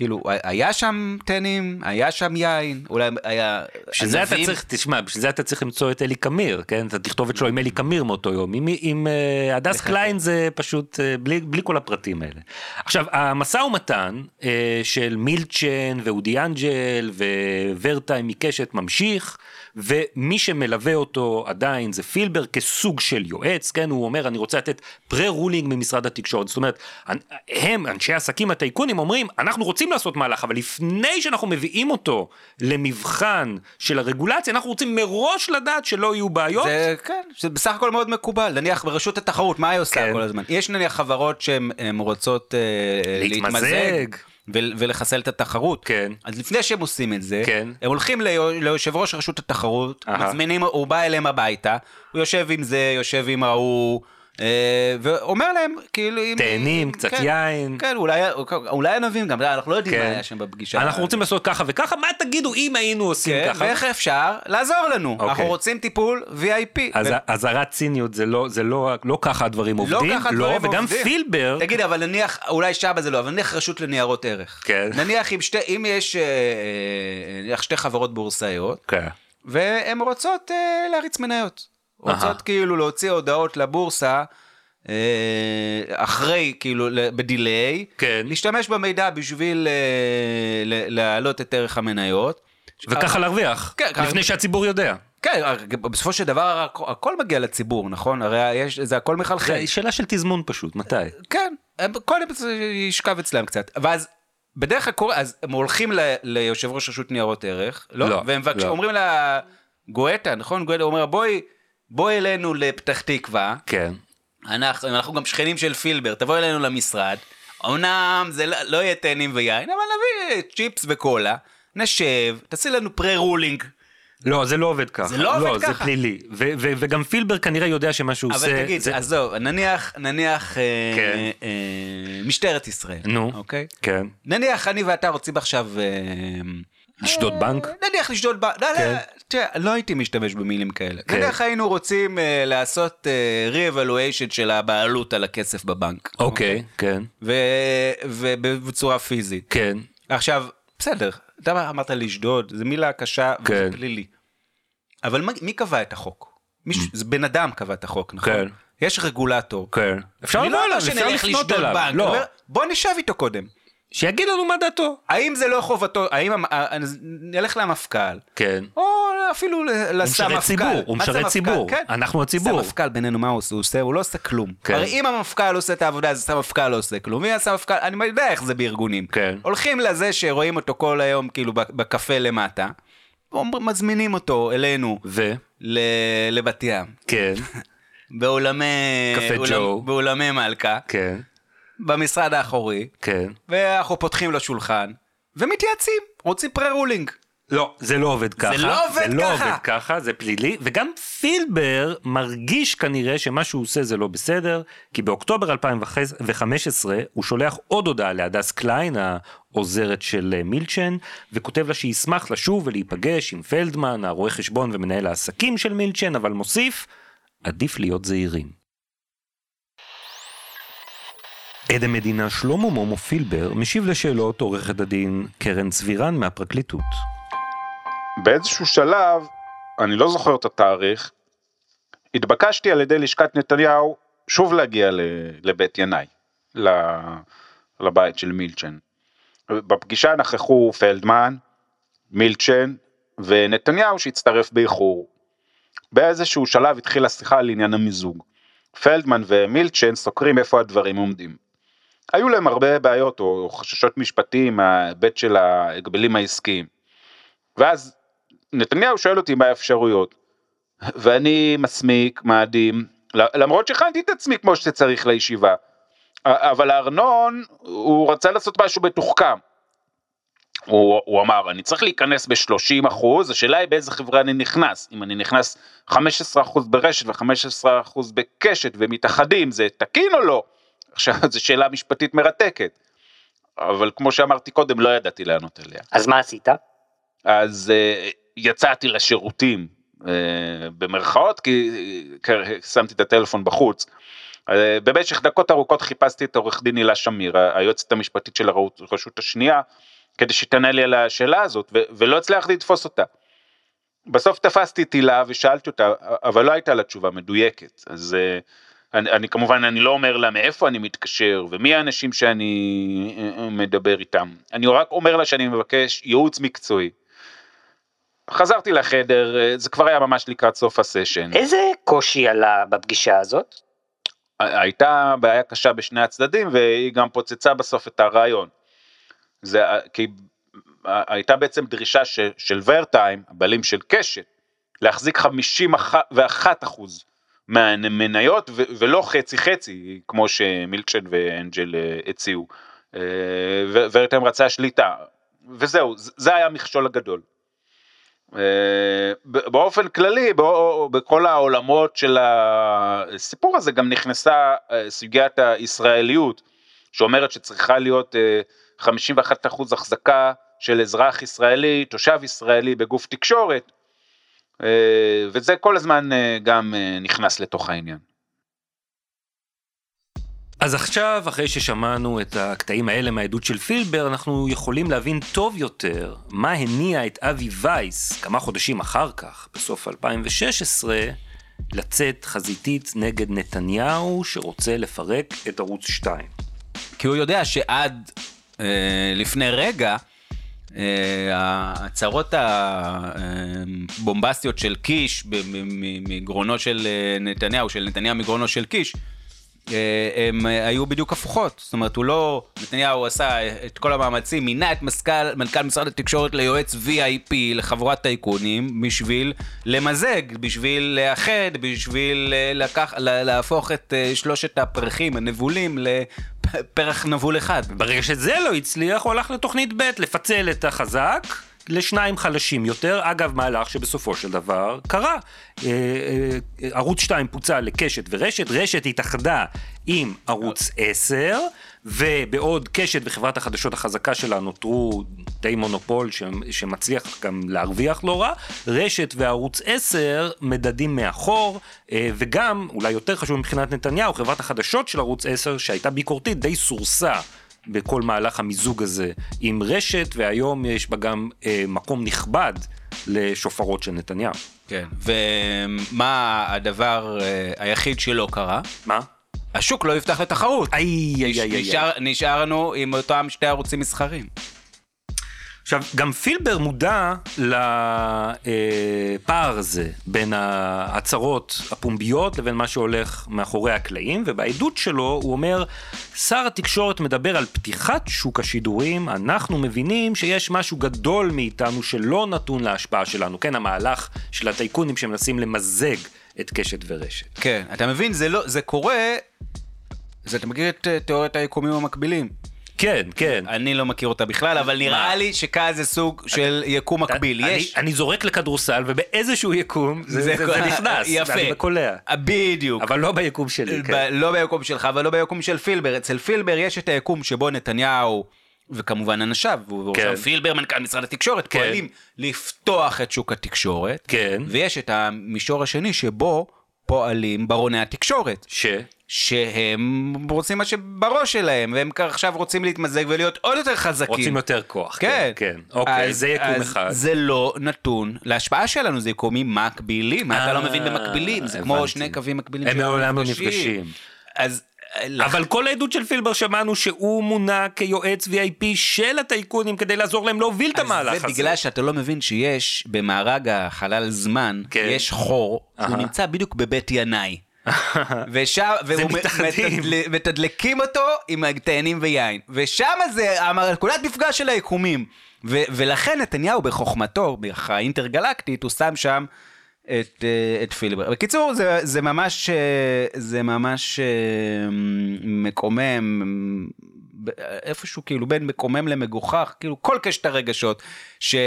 כאילו, היה שם תנים, היה שם יין, אולי היה... בשביל זה אתה. צריך, תשמע, בשביל זה אתה צריך למצוא את אלי קמיר, כן? את התכתובת שלו עם אלי קמיר מאותו יום. עם, עם אה, הדס (laughs) קליין זה פשוט אה, בלי, בלי כל הפרטים האלה. עכשיו, המשא ומתן אה, של מילצ'ן ואודי אנג'ל וורטה עם מקשת ממשיך, ומי שמלווה אותו עדיין זה פילבר כסוג של יועץ, כן? הוא אומר, אני רוצה לתת pre-ruling ממשרד התקשורת. זאת אומרת, הם, אנשי העסקים הטייקונים, אומרים, אנחנו רוצים לעשות מהלך, אבל לפני שאנחנו מביאים אותו למבחן של הרגולציה, אנחנו רוצים מראש לדעת שלא יהיו בעיות. זה, כן, זה בסך הכל מאוד מקובל. נניח ברשות התחרות, מה היא עושה כן. כל הזמן? יש נניח חברות שהן הן רוצות אה, להתמזג. להתמזג ולחסל את התחרות. כן. אז לפני שהם עושים את זה, כן. הם הולכים ליו- ליושב ראש רשות התחרות. מזמינים, הוא בא אליהם הביתה, הוא יושב עם זה, יושב עם ההוא. אה, ואומר להם, כאילו. תאנים, קצת כן, יין. כן, אולי, אולי ענבים גם, אנחנו לא יודעים מה כן. היה שם בפגישה. אנחנו רוצים לעשות ככה וככה, מה תגידו אם היינו עושים כן, ככה? ואיך אפשר לעזור לנו. אוקיי. אנחנו רוצים טיפול VIP. אז אזהרת ציניות זה לא, זה לא, לא ככה הדברים לא עובדים, ככה לא, דברים וגם עובדים. פילבר, תגיד, אבל נניח, אולי שמה זה לא, אבל נניח רשות לניירות ערך. כן. נניח אם, שתי, אם יש אה, אה, נניח שתי חברות בורסאיות, כן, והן רוצות אה, להריץ מניות. רוצות. כאילו להוציא הודעות לבורסה, אה, אחרי, כאילו, בדיליי, כן. להשתמש במידע בשביל אה, ל- להעלות את ערך המניות. וככה להרוויח, כן, לפני שהציבור יודע. כן, בסופו של דבר הכל, מגיע לציבור, נכון? הרי יש, זה הכל מחלחל. זה שאלה של תזמון פשוט, מתי? כן, קודם זה ישכב אצלם קצת. ואז בדרך כלל קורה, אז הם הולכים ל- ליושב ראש רשות ניירות ערך, לא? לא, והם לא. אומרים לה, גואטה, נכון? גואטה אומר, בואי, בואי אלינו לפתח תקווה, כן. אנחנו, אנחנו גם שכנים של פילבר, תבואי אלינו למשרד. אמנם זה לא, לא יהיה תאנים ויין, אבל נביא צ'יפס וקולה, נשב, תעשי לנו פרה-רולינג. לא, זה לא עובד ככה. זה לא עובד לא, זה ככה. פלילי. ו- ו- וגם פילבר כנראה יודע שמה שהוא עושה... אבל תגיד, זה- עזוב, נניח, נניח, אה, כן. אה, משטרת ישראל, נו, אוקיי? כן. נניח אני ואתה רוצים עכשיו... אה, לשדוד בנק? נניח לשדוד בנק, לא, לא, כן. תראה, לא הייתי משתמש במילים כאלה. כן. נניח היינו רוצים אה, לעשות re-evaluation של הבעלות על הכסף בבנק. אוקיי, כן. ו- ובצורה פיזית. כן. עכשיו, בסדר, אתה מה אמרת לשדוד, זו מילה קשה כן. וזה פלילי. אבל מי- קבע את החוק? זה בן אדם קבע את החוק, נכון? כן. יש רגולטור. כן. אפשר אני לבוא לא אליו, אפשר לפנות אליו. לא, בוא נשב איתו קודם. שיגיד לנו מה דעתו. האם זה לא חובתו, האם, אה, אז נלך למפכ"ל, כן. או אפילו ל- הוא לסמפכ"ל. משרת ציבור, הוא משרת מפכ"ל? ציבור. כן. אנחנו הציבור. סמפכ"ל בינינו מה הוא עושה? הוא עושה, הוא לא עושה כלום. כן. הרי אם המפכ"ל עושה את העבודה, אז הסמפכ"ל לא עושה כלום. מי הסמפכ"ל? אני יודע איך זה בארגונים. כן. הולכים לזה שרואים אותו כל היום, כאילו, בקפה למטה, מזמינים אותו אלינו ו? ל- לבת ים, כן. (laughs) באולמי... קפה ג'ו. באולמי מלכה, כן. במשרד האחורי, כן. ואנחנו פותחים לו שולחן, ומתייעצים, רוצים pre-ruling. לא, זה לא עובד ככה. לא עובד זה לא ככה. עובד ככה, זה פלילי, וגם פילבר מרגיש כנראה שמה שהוא עושה זה לא בסדר, כי באוקטובר 2015 הוא שולח עוד הודעה להדס קליין, העוזרת של אה, מילצ'ן, וכותב לה שישמח לשוב ולהיפגש עם פלדמן, הרואה חשבון ומנהל העסקים של מילצ'ן, אבל מוסיף, עדיף להיות זהירים. עד המדינה שלמה מומו פילבר משיב לשאלות עורכת הדין קרן צבירן מהפרקליטות. באיזשהו שלב, אני לא זוכר את התאריך, התבקשתי על ידי לשכת נתניהו שוב להגיע לבית ינאי, לבית של מילצ'ן. בפגישה נכחו פלדמן, מילצ'ן ונתניהו שהצטרף באיחור. באיזשהו שלב התחילה שיחה על עניין המיזוג. פלדמן ומילצ'ן סוקרים איפה הדברים עומדים. היו להם הרבה בעיות או חששות משפטיים מההיבט של ההגבלים העסקיים. ואז נתניהו שואל אותי מה האפשרויות, ואני מסמיק, מאדים, למרות שהכנתי את עצמי כמו שצריך לישיבה, אבל ארנון, הוא רצה לעשות משהו מתוחכם. הוא, הוא אמר, אני צריך להיכנס ב-30 אחוז, השאלה היא באיזה חברה אני נכנס. אם אני נכנס 15 אחוז ברשת ו-15 אחוז בקשת ומתאחדים, זה תקין או לא? עכשיו, (laughs) זו שאלה משפטית מרתקת. אבל כמו שאמרתי קודם, לא ידעתי לענות עליה. אז מה עשית? אז uh, יצאתי לשירותים, uh, במרכאות, כי uh, שמתי את הטלפון בחוץ. Uh, במשך דקות ארוכות חיפשתי את עורך דין הילה שמיר, היועצת המשפטית של הרשות השנייה, כדי שתענה לי על השאלה הזאת, ו- ולא הצלחתי לתפוס אותה. בסוף תפסתי את הילה ושאלתי אותה, אבל לא הייתה לה תשובה מדויקת. אז uh, אני, אני כמובן, אני לא אומר לה מאיפה אני מתקשר ומי האנשים שאני מדבר איתם. אני רק אומר לה שאני מבקש ייעוץ מקצועי. חזרתי לחדר, זה כבר היה ממש לקראת סוף הסשן. איזה קושי עלה בפגישה הזאת? הייתה בעיה קשה בשני הצדדים והיא גם פוצצה בסוף את הרעיון. זה כי הייתה בעצם דרישה ש, של ורטיים, הבעלים של קשת, להחזיק 51 אחוז מהמניות ולא חצי חצי כמו שמילקשד ואנג'ל הציעו. ורטיים רצה שליטה וזהו זה היה המכשול הגדול. באופן כללי בכל העולמות של הסיפור הזה גם נכנסה סוגיית הישראליות שאומרת שצריכה להיות 51% החזקה של אזרח ישראלי, תושב ישראלי בגוף תקשורת, וזה כל הזמן גם נכנס לתוך העניין. אז עכשיו, אחרי ששמענו את הקטעים האלה מהעדות של פילבר, אנחנו יכולים להבין טוב יותר מה הניע את אבי וייס כמה חודשים אחר כך, בסוף 2016, לצאת חזיתית נגד נתניהו שרוצה לפרק את ערוץ 2. כי הוא יודע שעד אה, לפני רגע, אה, ההצהרות הבומבסטיות של קיש מגרונו של אה, נתניהו, של נתניהו מגרונו של קיש, אה, הם היו בדיוק הפוכות. זאת אומרת, הוא לא, נתניהו עשה את כל המאמצים, מינה את מזכ"ל, מנכ"ל משרד התקשורת ליועץ VIP לחבורת טייקונים, בשביל למזג, בשביל לאחד, בשביל לקח, להפוך את שלושת הפרחים, הנבולים, לפרח נבול אחד. ברגע שזה לא הצליח, הוא הלך לתוכנית ב', לפצל את החזק. לשניים חלשים יותר, אגב מהלך שבסופו של דבר קרה. אה, אה, ערוץ 2 פוצל לקשת ורשת, רשת התאחדה עם ערוץ 10, ובעוד קשת וחברת החדשות החזקה שלה נותרו די מונופול שמצליח גם להרוויח לא רע, רשת וערוץ 10 מדדים מאחור, אה, וגם, אולי יותר חשוב מבחינת נתניהו, חברת החדשות של ערוץ 10 שהייתה ביקורתית די סורסה. בכל מהלך המיזוג הזה עם רשת, והיום יש בה גם אה, מקום נכבד לשופרות של נתניהו. כן, ומה הדבר אה, היחיד שלא קרה? מה? השוק לא יפתח לתחרות. איי, איי, איי, נשאר, נשארנו עם אותם שתי ערוצים מסחרים. עכשיו, גם פילבר מודע לפער הזה בין ההצהרות הפומביות לבין מה שהולך מאחורי הקלעים, ובעדות שלו הוא אומר, שר התקשורת מדבר על פתיחת שוק השידורים, אנחנו מבינים שיש משהו גדול מאיתנו שלא נתון להשפעה שלנו, כן, המהלך של הטייקונים שמנסים למזג את קשת ורשת. כן, אתה מבין, זה, לא, זה קורה, זה, אתה מכיר את תיאוריית היקומים המקבילים. כן, כן. אני לא מכיר אותה בכלל, אבל נראה לי שכאן זה סוג של יקום מקביל. יש... אני זורק לכדורסל ובאיזשהו יקום זה נכנס, יפה. ואני מקולע. בדיוק. אבל לא ביקום שלי, כן. לא ביקום שלך ולא ביקום של פילבר. אצל פילבר יש את היקום שבו נתניהו... וכמובן אנשיו, כן. פילבר מנכ"ל משרד התקשורת, כן. פועלים לפתוח את שוק התקשורת, כן. ויש את המישור השני שבו פועלים ברוני התקשורת. ש? שהם רוצים מה שבראש שלהם, והם עכשיו רוצים להתמזג ולהיות עוד יותר חזקים. רוצים יותר כוח, כן. כן, כן. אוקיי, אז, זה יקום אז אחד. זה לא נתון להשפעה שלנו, זה יקומים מקבילים. מה אתה לא מבין במקבילים? זה כמו שני קווים מקבילים הם מעולם לא נפגשים. אז... אבל כל העדות של פילבר שמענו שהוא מונה כיועץ VIP של הטייקונים כדי לעזור להם להוביל את המהלך הזה. זה בגלל שאתה לא מבין שיש במארג החלל זמן, כן. יש חור, הוא נמצא בדיוק בבית ינאי. (laughs) ושם, והוא מתדלקים אותו עם תאנים ויין. ושם זה נקודת מפגש של היקומים. ולכן נתניהו בחוכמתו, האינטרגלקטית, הוא שם שם את, אה, את פילבר. בקיצור, זה, זה ממש, אה, זה ממש אה, מקומם, איפשהו כאילו בין מקומם למגוחך, כאילו כל קשת הרגשות, שפילבר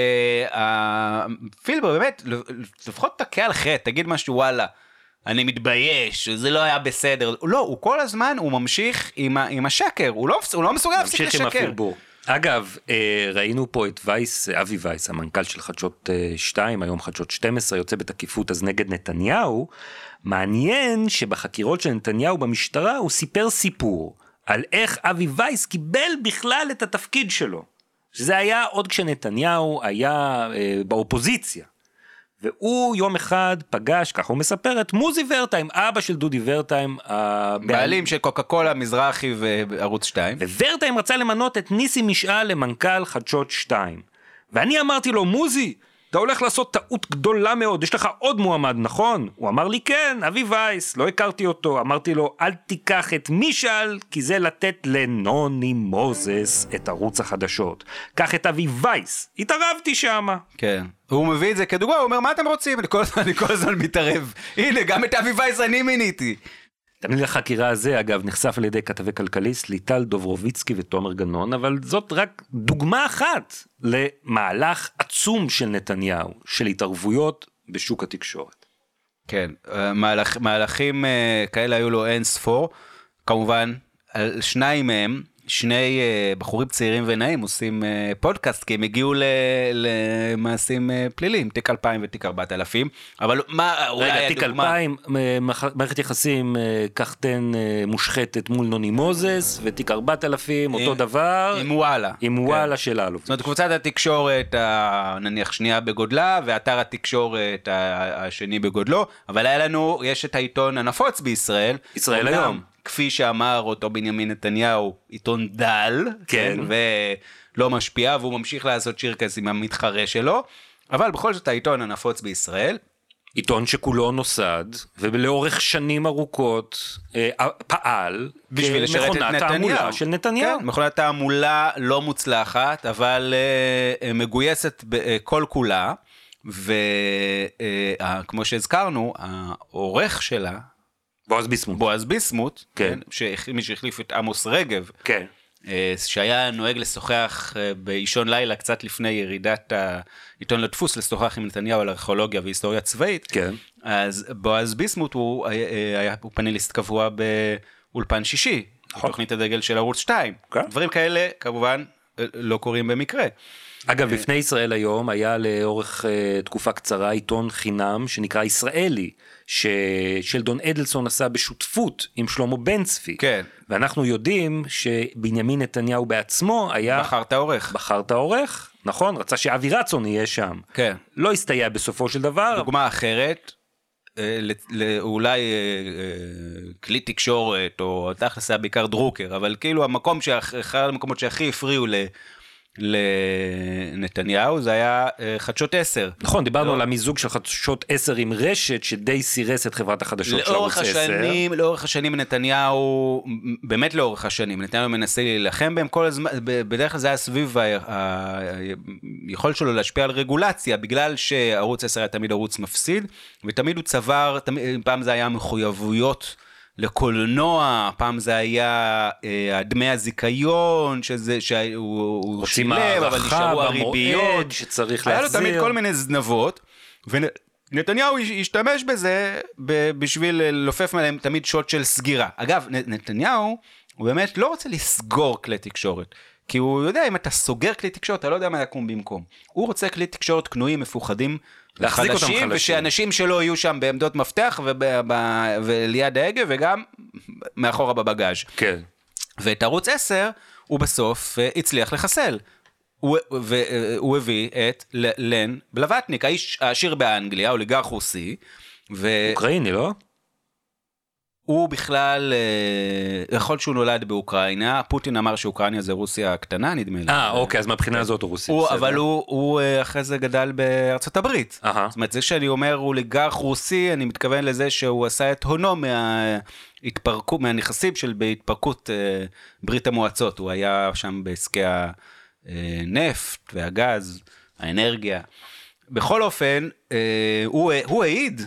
באמת, לפחות תכה על חטא, תגיד משהו וואלה. אני מתבייש, זה לא היה בסדר. לא, הוא כל הזמן, הוא ממשיך עם, ה, עם השקר, הוא לא, הוא לא מסוגל להפסיק נמשיך עם לשקר. הפרבור. אגב, אה, ראינו פה את וייס, אה, אבי וייס, המנכ"ל של חדשות 2, היום חדשות 12, יוצא בתקיפות אז נגד נתניהו. מעניין שבחקירות של נתניהו במשטרה הוא סיפר סיפור על איך אבי וייס קיבל בכלל את התפקיד שלו. שזה היה עוד כשנתניהו היה אה, באופוזיציה. והוא יום אחד פגש, ככה הוא מספר, את מוזי ורטיים, אבא של דודי ורטיים, הבעלים בעלים של קוקה קולה, מזרחי וערוץ 2. וורטיים רצה למנות את ניסי משעל למנכ"ל חדשות 2. ואני אמרתי לו, מוזי, אתה הולך לעשות טעות גדולה מאוד, יש לך עוד מועמד, נכון? הוא אמר לי, כן, אבי וייס, לא הכרתי אותו. אמרתי לו, אל תיקח את משעל, כי זה לתת לנוני מוזס את ערוץ החדשות. קח את אבי וייס, התערבתי שמה. כן. הוא מביא את זה כדוגמה, הוא אומר, מה אתם רוצים? אני כל הזמן, אני כל הזמן מתערב. הנה, גם את אבי וייס אני מיניתי. תמיד החקירה הזה, אגב, נחשף על ידי כתבי כלכליסט ליטל דוברוביצקי ותומר גנון, אבל זאת רק דוגמה אחת למהלך עצום של נתניהו, של התערבויות בשוק התקשורת. כן, אה, מהלך, מהלכים אה, כאלה היו לו אין ספור. כמובן, על שניים מהם, שני אה, בחורים צעירים ונעים עושים אה, פודקאסט, כי הם הגיעו למעשים אה, פליליים, תיק 2000 ותיק 4000, אבל מה, אולי רגע, תיק הדוגמה- 2000, אה, מח- מערכת יחסים, אה, קח תן אה, מושחתת מול נוני מוזס, ותיק 4000, אותו דבר, עם וואלה. עם כן. וואלה של אלוף. זאת אומרת, קבוצת התקשורת, נניח שנייה בגודלה, ואתר התקשורת השני בגודלו, אבל היה לנו, יש את העיתון הנפוץ בישראל. ישראל היום. כפי שאמר אותו בנימין נתניהו, עיתון דל, כן. ולא משפיע, והוא ממשיך לעשות שירקס עם המתחרה שלו, אבל בכל זאת העיתון הנפוץ בישראל. עיתון שכולו נוסד, ולאורך שנים ארוכות אה, פעל בשביל לשרת את נתניהו. תעמולה של נתניהו. כן, מכונת תעמולה לא מוצלחת, אבל uh, מגויסת ב- uh, כל כולה, וכמו שהזכרנו, העורך שלה, בועז ביסמוט. בועז ביסמוט, כן. שהח- מי שהחליף את עמוס רגב, כן. אה, שהיה נוהג לשוחח אה, באישון לילה קצת לפני ירידת העיתון לדפוס, לשוחח עם נתניהו על ארכיאולוגיה והיסטוריה צבאית, כן. אז בועז ביסמוט הוא היה, היה הוא פאנליסט קבוע באולפן שישי, נכון. תוכנית הדגל של ערוץ 2. כן. דברים כאלה כמובן אה, לא קורים במקרה. אגב, לפני ישראל היום היה לאורך תקופה קצרה עיתון חינם שנקרא ישראלי, ששלדון אדלסון עשה בשותפות עם שלמה בן צבי. כן. ואנחנו יודעים שבנימין נתניהו בעצמו היה... בחר את העורך. בחר את העורך, נכון? רצה שאבי רצון יהיה שם. כן. לא הסתייע בסופו של דבר. דוגמה אחרת, אה, אולי אה, אה, כלי תקשורת, או תכלס היה בעיקר דרוקר, אבל כאילו המקום, שאח- אחד המקומות שהכי הפריעו ל- לנתניהו זה היה אה, חדשות 10. נכון, דיברנו לא. על המיזוג של חדשות 10 עם רשת שדי סירס את חברת החדשות של ערוץ לאורך 10. השנים, לאורך השנים נתניהו, באמת לאורך השנים, נתניהו מנסה להילחם בהם כל הזמן, בדרך כלל זה היה סביב היכולת שלו להשפיע על רגולציה, בגלל שערוץ 10 היה תמיד ערוץ מפסיד, ותמיד הוא צבר, תמיד, פעם זה היה מחויבויות. לקולנוע, פעם זה היה אה, דמי הזיכיון, שזה, שהוא שילם, אבל נשארו הריביות. שצריך היה לו להחזיר. תמיד כל מיני זנבות, ונתניהו השתמש בזה בשביל לופף מעליהם תמיד שוט של סגירה. אגב, נתניהו, הוא באמת לא רוצה לסגור כלי תקשורת. כי הוא יודע, אם אתה סוגר כלי תקשורת, אתה לא יודע מה יקום במקום. הוא רוצה כלי תקשורת קנויים, מפוחדים, להחזיק אותם חלשים. ושאנשים שלו יהיו שם בעמדות מפתח וב, וליד ההגה, וגם מאחורה בבגאז'. כן. ואת ערוץ 10 הוא בסוף אה, הצליח לחסל. הוא, והוא הביא את לן בלווטניק, האיש העשיר באנגליה, אוליגרך רוסי, והוא אוקראיני, לא? בכלל, אה, יכול שהוא נולד באוקראינה, פוטין אמר שאוקראינה זה רוסיה הקטנה, נדמה לי. אה, אוקיי, אז מהבחינה הזאת הוא רוסי. הוא. אבל הוא, הוא אה, אחרי זה גדל בארצות הברית. זאת אומרת, זה שאני אומר אוליגרך רוסי, אני מתכוון לזה שהוא עשה את הונו מההתפרקות, מהנכסים של בהתפרקות אה, ברית המועצות. הוא היה שם בעסקי הנפט והגז, האנרגיה. בכל אופן, הוא, הוא העיד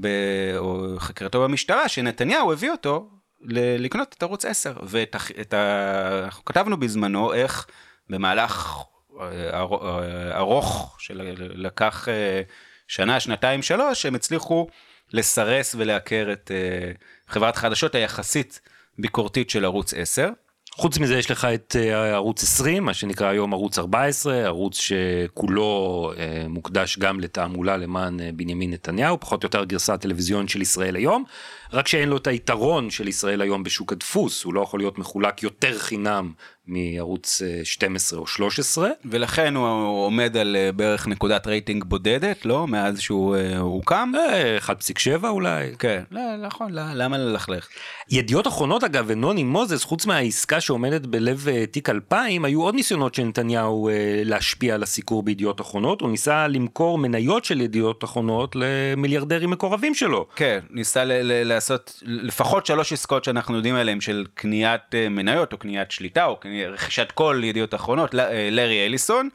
בחקירתו במשטרה שנתניהו הביא אותו ל- לקנות את ערוץ 10. ואת את ה- אנחנו כתבנו בזמנו איך במהלך אה, אר- אה, ארוך שלקח אה, שנה, שנתיים, שלוש, הם הצליחו לסרס ולעקר את חברת חדשות היחסית ביקורתית של ערוץ 10. חוץ מזה יש לך את אה, ערוץ 20, מה שנקרא היום ערוץ 14, ערוץ שכולו אה, מוקדש גם לתעמולה למען אה, בנימין נתניהו, פחות או יותר גרסה הטלוויזיון של ישראל היום, רק שאין לו את היתרון של ישראל היום בשוק הדפוס, הוא לא יכול להיות מחולק יותר חינם מערוץ אה, 12 או 13. ולכן הוא עומד על אה, בערך נקודת רייטינג בודדת, לא? מאז שהוא אה, הוקם. אה, 1.7 אולי. כן, לא, נכון, לא, למה ללכלך? ידיעות אחרונות אגב ונוני מוזס חוץ מהעסקה שעומדת בלב אה, תיק 2000 היו עוד ניסיונות של נתניהו אה, להשפיע על הסיקור בידיעות אחרונות הוא ניסה למכור מניות של ידיעות אחרונות למיליארדרים מקורבים שלו. כן, ניסה ל- ל- לעשות לפחות שלוש עסקאות שאנחנו יודעים עליהן של קניית אה, מניות או קניית שליטה או רכישת כל ידיעות אחרונות, אה, לארי אליסון,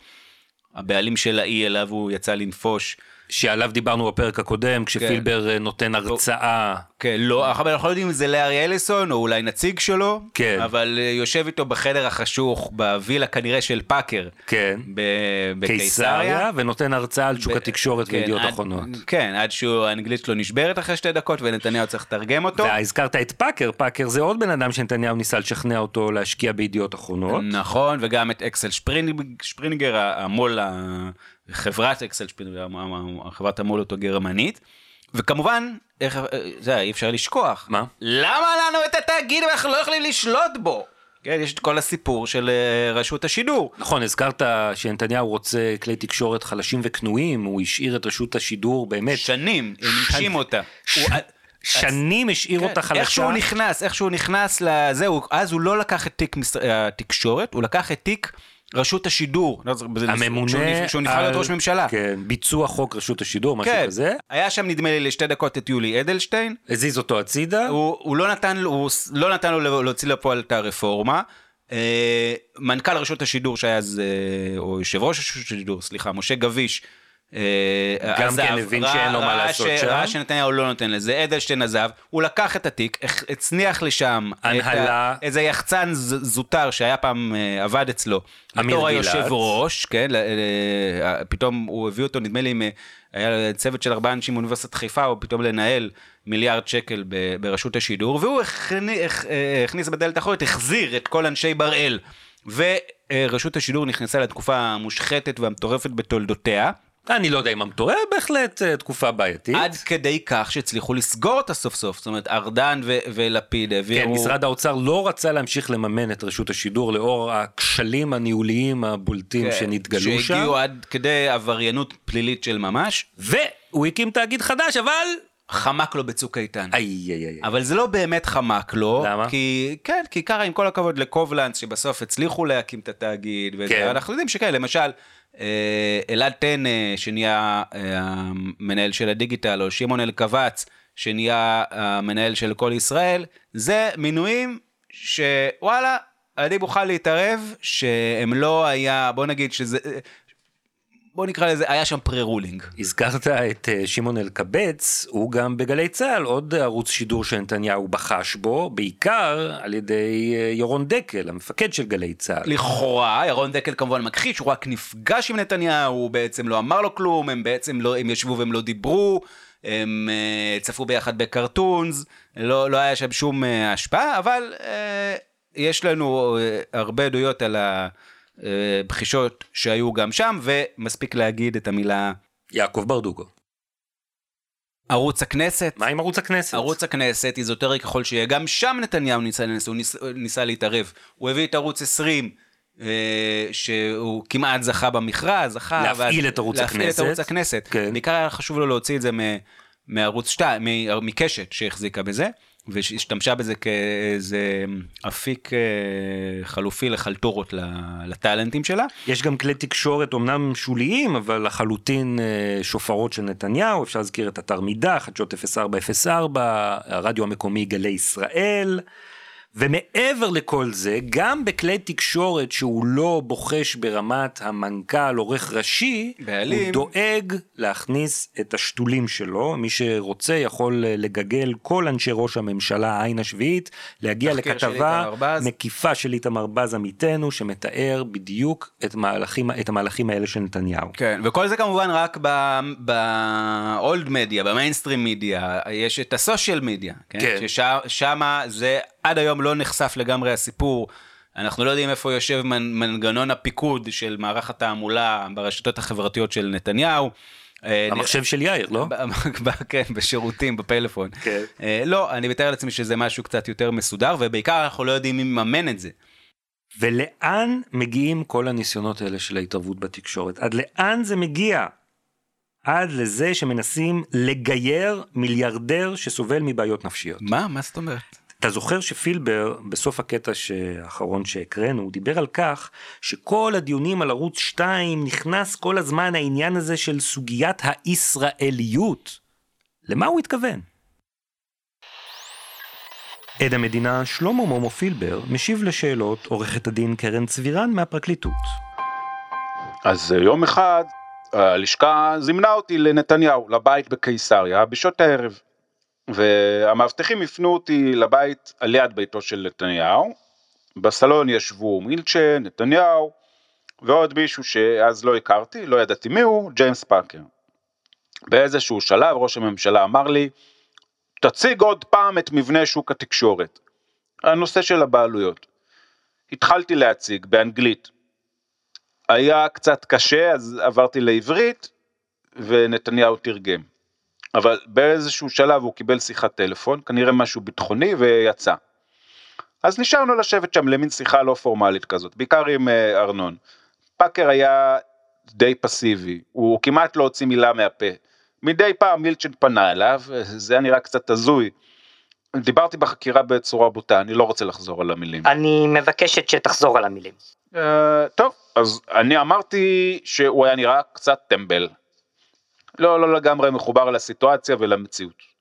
הבעלים של האי אליו הוא יצא לנפוש. שעליו דיברנו בפרק הקודם כשפילבר אה, נותן הרצאה כן, לא, אבל אנחנו לא יודעים אם זה לארי אליסון או אולי נציג שלו, כן. אבל אה, יושב איתו בחדר החשוך בווילה כנראה של פאקר. כן. בקיסריה. קיסריה ונותן הרצאה על שוק ב- התקשורת כן, וידיעות אחרונות. כן, עד שהאנגלית שלו נשברת אחרי שתי דקות ונתניהו צריך לתרגם אותו. והזכרת את פאקר, פאקר זה עוד בן אדם שנתניהו ניסה לשכנע אותו להשקיע בידיעות אחרונות. נכון, וגם את אקסל שפרינג, שפרינגר, המו"ל, ה- חברת אקסל המ- חברת המו"ל אותו גרמנית. וכמובן, איך, זה אי אפשר לשכוח. מה? למה לנו את התאגיד ואנחנו לא יכולים לשלוט בו? כן, יש את כל הסיפור של אה, רשות השידור. נכון, הזכרת שנתניהו רוצה כלי תקשורת חלשים וכנועים, הוא השאיר את רשות השידור באמת, שנים, הם הנשים אותה. הוא- שנים השאיר אותה כן, חלשה. איך שהוא נכנס, איך שהוא נכנס לזהו, אז הוא לא לקח את תיק התקשורת, הוא לקח את תיק רשות השידור. לא הממונה שהוא נבחר- להיות ראש ממשלה. כן, ביצוע חוק רשות השידור, משהו כן, כזה. היה שם נדמה לי לשתי דקות את יולי אדלשטיין, הזיז אותו הצידה. הוא, הוא לא נתן הוא לא נתן לו להוציא לפועל את הרפורמה. אה, מנכ"ל רשות השידור שהיה אז, אה, או יושב ראש רשות השידור, סליחה, משה גביש. אה, גם כן הבין שאין לו מה לעשות שם. ראה שנתניהו לא נותן לזה, אדלשטיין עזב, הוא לקח את התיק, הצניח לשם הנהלה. ה- איזה יחצן זוטר שהיה פעם אה, עבד אצלו, אמיר בתור. היושב ראש, כן, פתאום הוא הביא אותו, נדמה לי, היה צוות של ארבעה אנשים מאוניברסיטת חיפה, או פתאום לנהל מיליארד שקל ברשות השידור, והוא אה, הכניס בדלת האחורית, החזיר את כל אנשי בראל. ורשות השידור נכנסה לתקופה המושחתת והמטורפת בתולדותיה, אני לא יודע אם המטורף, בהחלט אה, תקופה בעייתית. עד כדי כך שהצליחו לסגור אותה סוף סוף, זאת אומרת ארדן ו- ולפיד כן, העבירו... משרד האוצר לא רצה להמשיך לממן את רשות השידור לאור הכשלים הניהוליים הבולטים כן, שנתגלו שם. שהגיעו עד כדי עבריינות פלילית של ממש, והוא הקים תאגיד חדש, אבל... חמק לו בצוק איתן. איי איי איי. אבל זה לא באמת חמק לו, למה? כי כן, כי ככה עם כל הכבוד לקובלנץ שבסוף הצליחו להקים את התאגיד, וזה, כן. אנחנו יודעים שכן, למשל, אלעד טנא שנהיה אה, המנהל של הדיגיטל, או שמעון אלקבץ שנהיה המנהל של כל ישראל, זה מינויים שוואלה, עדיף מוכן להתערב שהם לא היה, בוא נגיד שזה, בוא נקרא לזה, היה שם פרה-רולינג. הזכרת את אה, שמעון אלקבץ, הוא גם בגלי צה"ל, עוד ערוץ שידור שנתניהו בחש בו, בעיקר על ידי אה, ירון דקל, המפקד של גלי צה"ל. לכאורה, ירון דקל כמובן מכחיש, הוא רק נפגש עם נתניהו, הוא בעצם לא אמר לו כלום, הם בעצם לא, הם ישבו והם לא דיברו, הם uh, צפו ביחד בקרטונס, לא, לא היה שם שום uh, השפעה, אבל uh, יש לנו uh, הרבה עדויות על הבחישות שהיו גם שם, ומספיק להגיד את המילה יעקב ברדוגו. ערוץ הכנסת. מה עם ערוץ הכנסת? ערוץ הכנסת, איזוטרי ככל שיהיה, גם שם נתניהו ניסה, הוא ניסה, ניסה להתערב. הוא הביא את ערוץ 20, אה, שהוא כמעט זכה במכרז, זכה... להפעיל ואז- את ערוץ להפעיל הכנסת. את ערוץ הכנסת. כן. בעיקר היה חשוב לו להוציא את זה מ, מערוץ 2, מ, מקשת שהחזיקה בזה, והשתמשה בזה כאיזה אפיק אה, חלופי לחלטורות לטאלנטים שלה. יש גם כלי תקשורת אמנם שוליים, אבל לחלוטין אה, שופרות של נתניהו, אפשר להזכיר את אתר מידע, חדשות 0404, הרדיו המקומי גלי ישראל, ומעבר לכל זה, גם בכלי תקשורת שהוא לא בוחש ברמת המנכ"ל, עורך ראשי, בעלים. הוא דואג להכניס את השתולים שלו. מי שרוצה יכול לגגל כל אנשי ראש הממשלה, העין השביעית, להגיע של לכתבה בז. מקיפה של איתמר בז עמיתנו, שמתאר בדיוק את, מהלכים, את המהלכים האלה של נתניהו. כן, וכל זה כמובן רק באולד מדיה, במיינסטרים מדיה, יש את הסושיאל מדיה, כן? כן. ששם זה עד היום לא נחשף לגמרי הסיפור. אנחנו לא יודעים איפה יושב מנ, מנגנון הפיקוד של מערך התעמולה ברשתות החברתיות של נתניהו. אה, המחשב של יאיר, לא? כן, בשירותים, בפלאפון. כן. אה, לא, אני מתאר לעצמי שזה משהו קצת יותר מסודר, ובעיקר אנחנו לא יודעים מי מממן את זה. ולאן מגיעים כל הניסיונות האלה של ההתערבות בתקשורת? עד לאן זה מגיע? עד לזה שמנסים לגייר מיליארדר שסובל מבעיות נפשיות. מה? מה זאת אומרת? אתה זוכר שפילבר, בסוף הקטע האחרון שהקראנו, הוא דיבר על כך שכל הדיונים על ערוץ 2 נכנס כל הזמן העניין הזה של סוגיית הישראליות. למה הוא התכוון? עד המדינה שלמה מומו פילבר משיב לשאלות עורכת הדין קרן צבירן מהפרקליטות. אז אה, יום אחד הלשכה זימנה אותי לנתניהו, לבית בקיסריה, בשעות הערב. והמאבטחים הפנו אותי לבית על יד ביתו של נתניהו. בסלון ישבו מילצ'ן, נתניהו, ועוד מישהו שאז לא הכרתי, לא ידעתי מי הוא, ג'יימס פאקר. באיזשהו שלב ראש הממשלה אמר לי, תציג עוד פעם את מבנה שוק התקשורת. הנושא של הבעלויות. התחלתי להציג באנגלית. היה קצת קשה, אז עברתי לעברית, ונתניהו תרגם. אבל באיזשהו שלב הוא קיבל שיחת טלפון, כנראה משהו ביטחוני, ויצא. אז נשארנו לשבת שם למין שיחה לא פורמלית כזאת, בעיקר עם אה, ארנון. פאקר היה די פסיבי, הוא כמעט לא הוציא מילה מהפה. מדי פעם מילצ'ן פנה אליו, זה היה נראה קצת הזוי. דיברתי בחקירה בצורה בוטה, אני לא רוצה לחזור על המילים. אני מבקשת שתחזור על המילים. אה, טוב, אז אני אמרתי שהוא היה נראה קצת טמבל. לא, לא לגמרי מחובר לסיטואציה ולמציאות.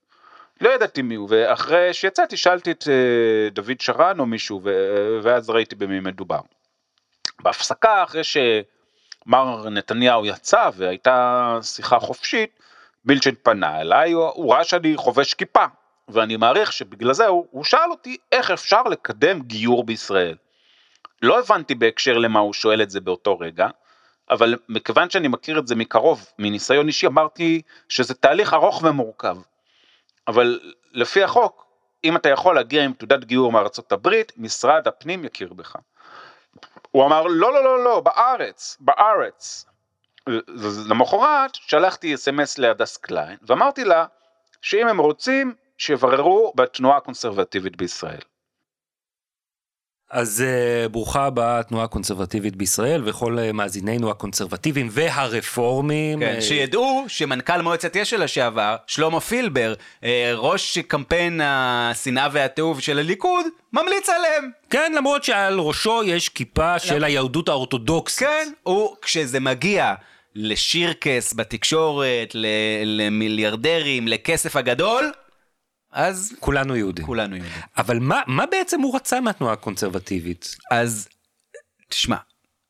לא ידעתי מי הוא, ואחרי שיצאתי שאלתי את אה, דוד שרן או מישהו, ואז ראיתי במי מדובר. בהפסקה, אחרי שמר נתניהו יצא והייתה שיחה חופשית, בילצ'ן פנה אליי, הוא ראה שאני חובש כיפה, ואני מעריך שבגלל זה הוא, הוא שאל אותי איך אפשר לקדם גיור בישראל. לא הבנתי בהקשר למה הוא שואל את זה באותו רגע, אבל מכיוון שאני מכיר את זה מקרוב, מניסיון אישי, אמרתי שזה תהליך ארוך ומורכב. אבל לפי החוק, אם אתה יכול להגיע עם תעודת גיור מארצות הברית, משרד הפנים יכיר בך. הוא אמר, לא, לא, לא, לא, בארץ, בארץ. למחרת שלחתי אס.אם.אס להדס קליין, ואמרתי לה שאם הם רוצים, שיבררו בתנועה הקונסרבטיבית בישראל. אז uh, ברוכה הבאה התנועה הקונסרבטיבית בישראל וכל uh, מאזיננו הקונסרבטיביים והרפורמים. כן, אה, שידעו שמנכ"ל מועצת יש"ע לשעבר, שלמה פילבר, אה, ראש קמפיין השנאה והתיעוב של הליכוד, ממליץ עליהם. כן, למרות שעל ראשו יש כיפה של היהדות האורתודוקסית. כן, הוא, כשזה מגיע לשירקס בתקשורת, ל- למיליארדרים, לכסף הגדול, אז כולנו יהודים. כולנו יודעים. אבל מה, מה בעצם הוא רצה מהתנועה הקונסרבטיבית? אז תשמע,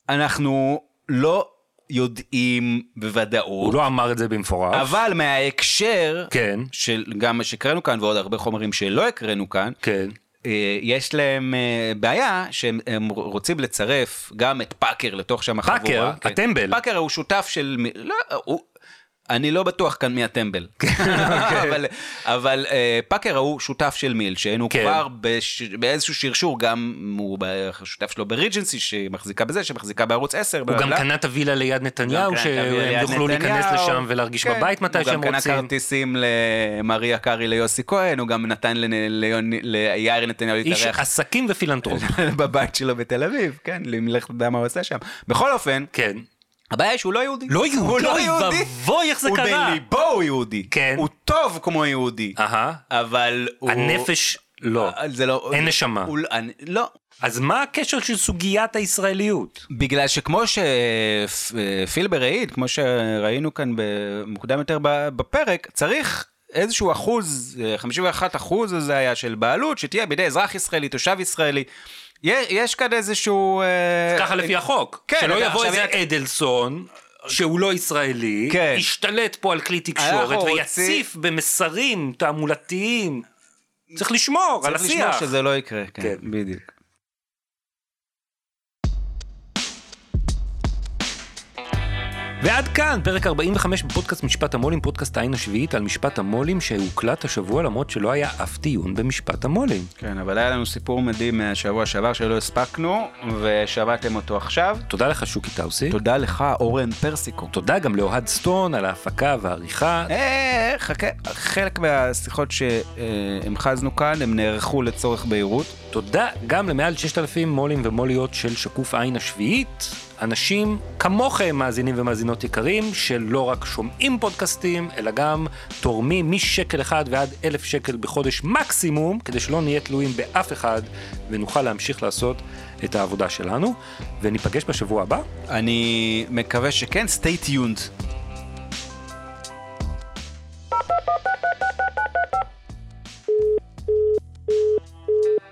אנחנו לא יודעים בוודאות, הוא לא אמר את זה במפורש. אבל מההקשר, כן, של גם מה שהקראנו כאן ועוד הרבה חומרים שלא הקראנו כאן, כן. אה, יש להם אה, בעיה שהם הם רוצים לצרף גם את פאקר לתוך שם החבורה. פאקר, כן. הטמבל. פאקר הוא שותף של... לא, הוא... אני לא בטוח כאן מי הטמבל, (laughs) אבל, אבל אה, פאקר הוא שותף של מילצ'ן, הוא כן. כבר בש, באיזשהו שרשור, גם הוא שותף שלו בריג'נסי שמחזיקה בזה, שמחזיקה בערוץ 10. הוא גם קנה את הווילה ליד נתניהו, שהם יוכלו להיכנס. לשם ולהרגיש כן. בבית מתי שהם הוא גם רוצים. קנה כרטיסים למריה קארי ליוסי כהן, הוא גם נתן ליאיר נתניהו איש להתארח עסקים ופילנטרופ. (laughs) בבית שלו בתל אביב, כן, לך תדע מה הוא עושה שם. בכל אופן, כן. הבעיה היא שהוא לא יהודי. לא הוא יהודי, לא אוי יהודי. ואבוי איך זה הוא קרה. בליבו הוא יהודי. כן. הוא טוב כמו יהודי. אהה. אבל הוא... הנפש לא. זה לא... אין נשמה. הוא- לא. אז מה הקשר של סוגיית הישראליות? בגלל שכמו שפילבר העיד, כמו שראינו כאן במוקדם יותר בפרק, צריך איזשהו אחוז, אה, 51 אחוז זה היה של בעלות, שתהיה בידי אזרח ישראלי, תושב ישראלי. יש, כאן איזשהו... אה, ככה לפי החוק. כן, שלא יבוא איזה אדלסון. שהוא לא ישראלי, כן. ישתלט פה על כלי תקשורת רוצים- ויציף במסרים תעמולתיים. צריך לשמור על צריך לשמור השיח. שזה לא יקרה, כן, כן. בדיוק. ועד כאן פרק 45 בפודקאסט משפט המו"לים, פודקאסט העין השביעית על משפט המו"לים שהוקלט השבוע למרות שלא היה אף דיון במשפט המו"לים. כן, אבל היה לנו סיפור מדהים מהשבוע שעבר שלא הספקנו, ושמעתם אותו עכשיו. תודה לך שוקי טאוסי. תודה לך, אורן פרסיקו. תודה גם לאוהד סטון על ההפקה והעריכה. אה, חכה, חלק מהשיחות שהמחזנו כאן, הם נערכו לצורך בהירות. תודה גם למעל 6,000 מו"לים ומו"ליות של שקוף עין השביעית. אנשים כמוכם מאזינים ומאזינות יקרים, שלא רק שומעים פודקאסטים, אלא גם תורמים משקל אחד ועד אלף שקל בחודש מקסימום, כדי שלא נהיה תלויים באף אחד ונוכל להמשיך לעשות את העבודה שלנו. וניפגש בשבוע הבא. אני מקווה שכן, stay tuned.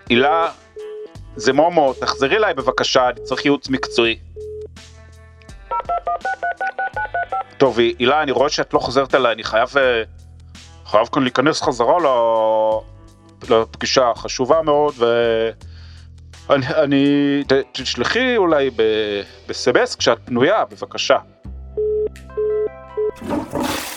הילה, זה מומו, תחזרי אליי בבקשה, אני צריך ייעוץ מקצועי. טוב, הילה, אני רואה שאת לא חוזרת אליי, אני חייב, אה, חייב כאן להיכנס חזרה ל... לפגישה החשובה מאוד, ואני, אני, ת, תשלחי אולי בסמס כשאת פנויה, בבקשה. Thank you.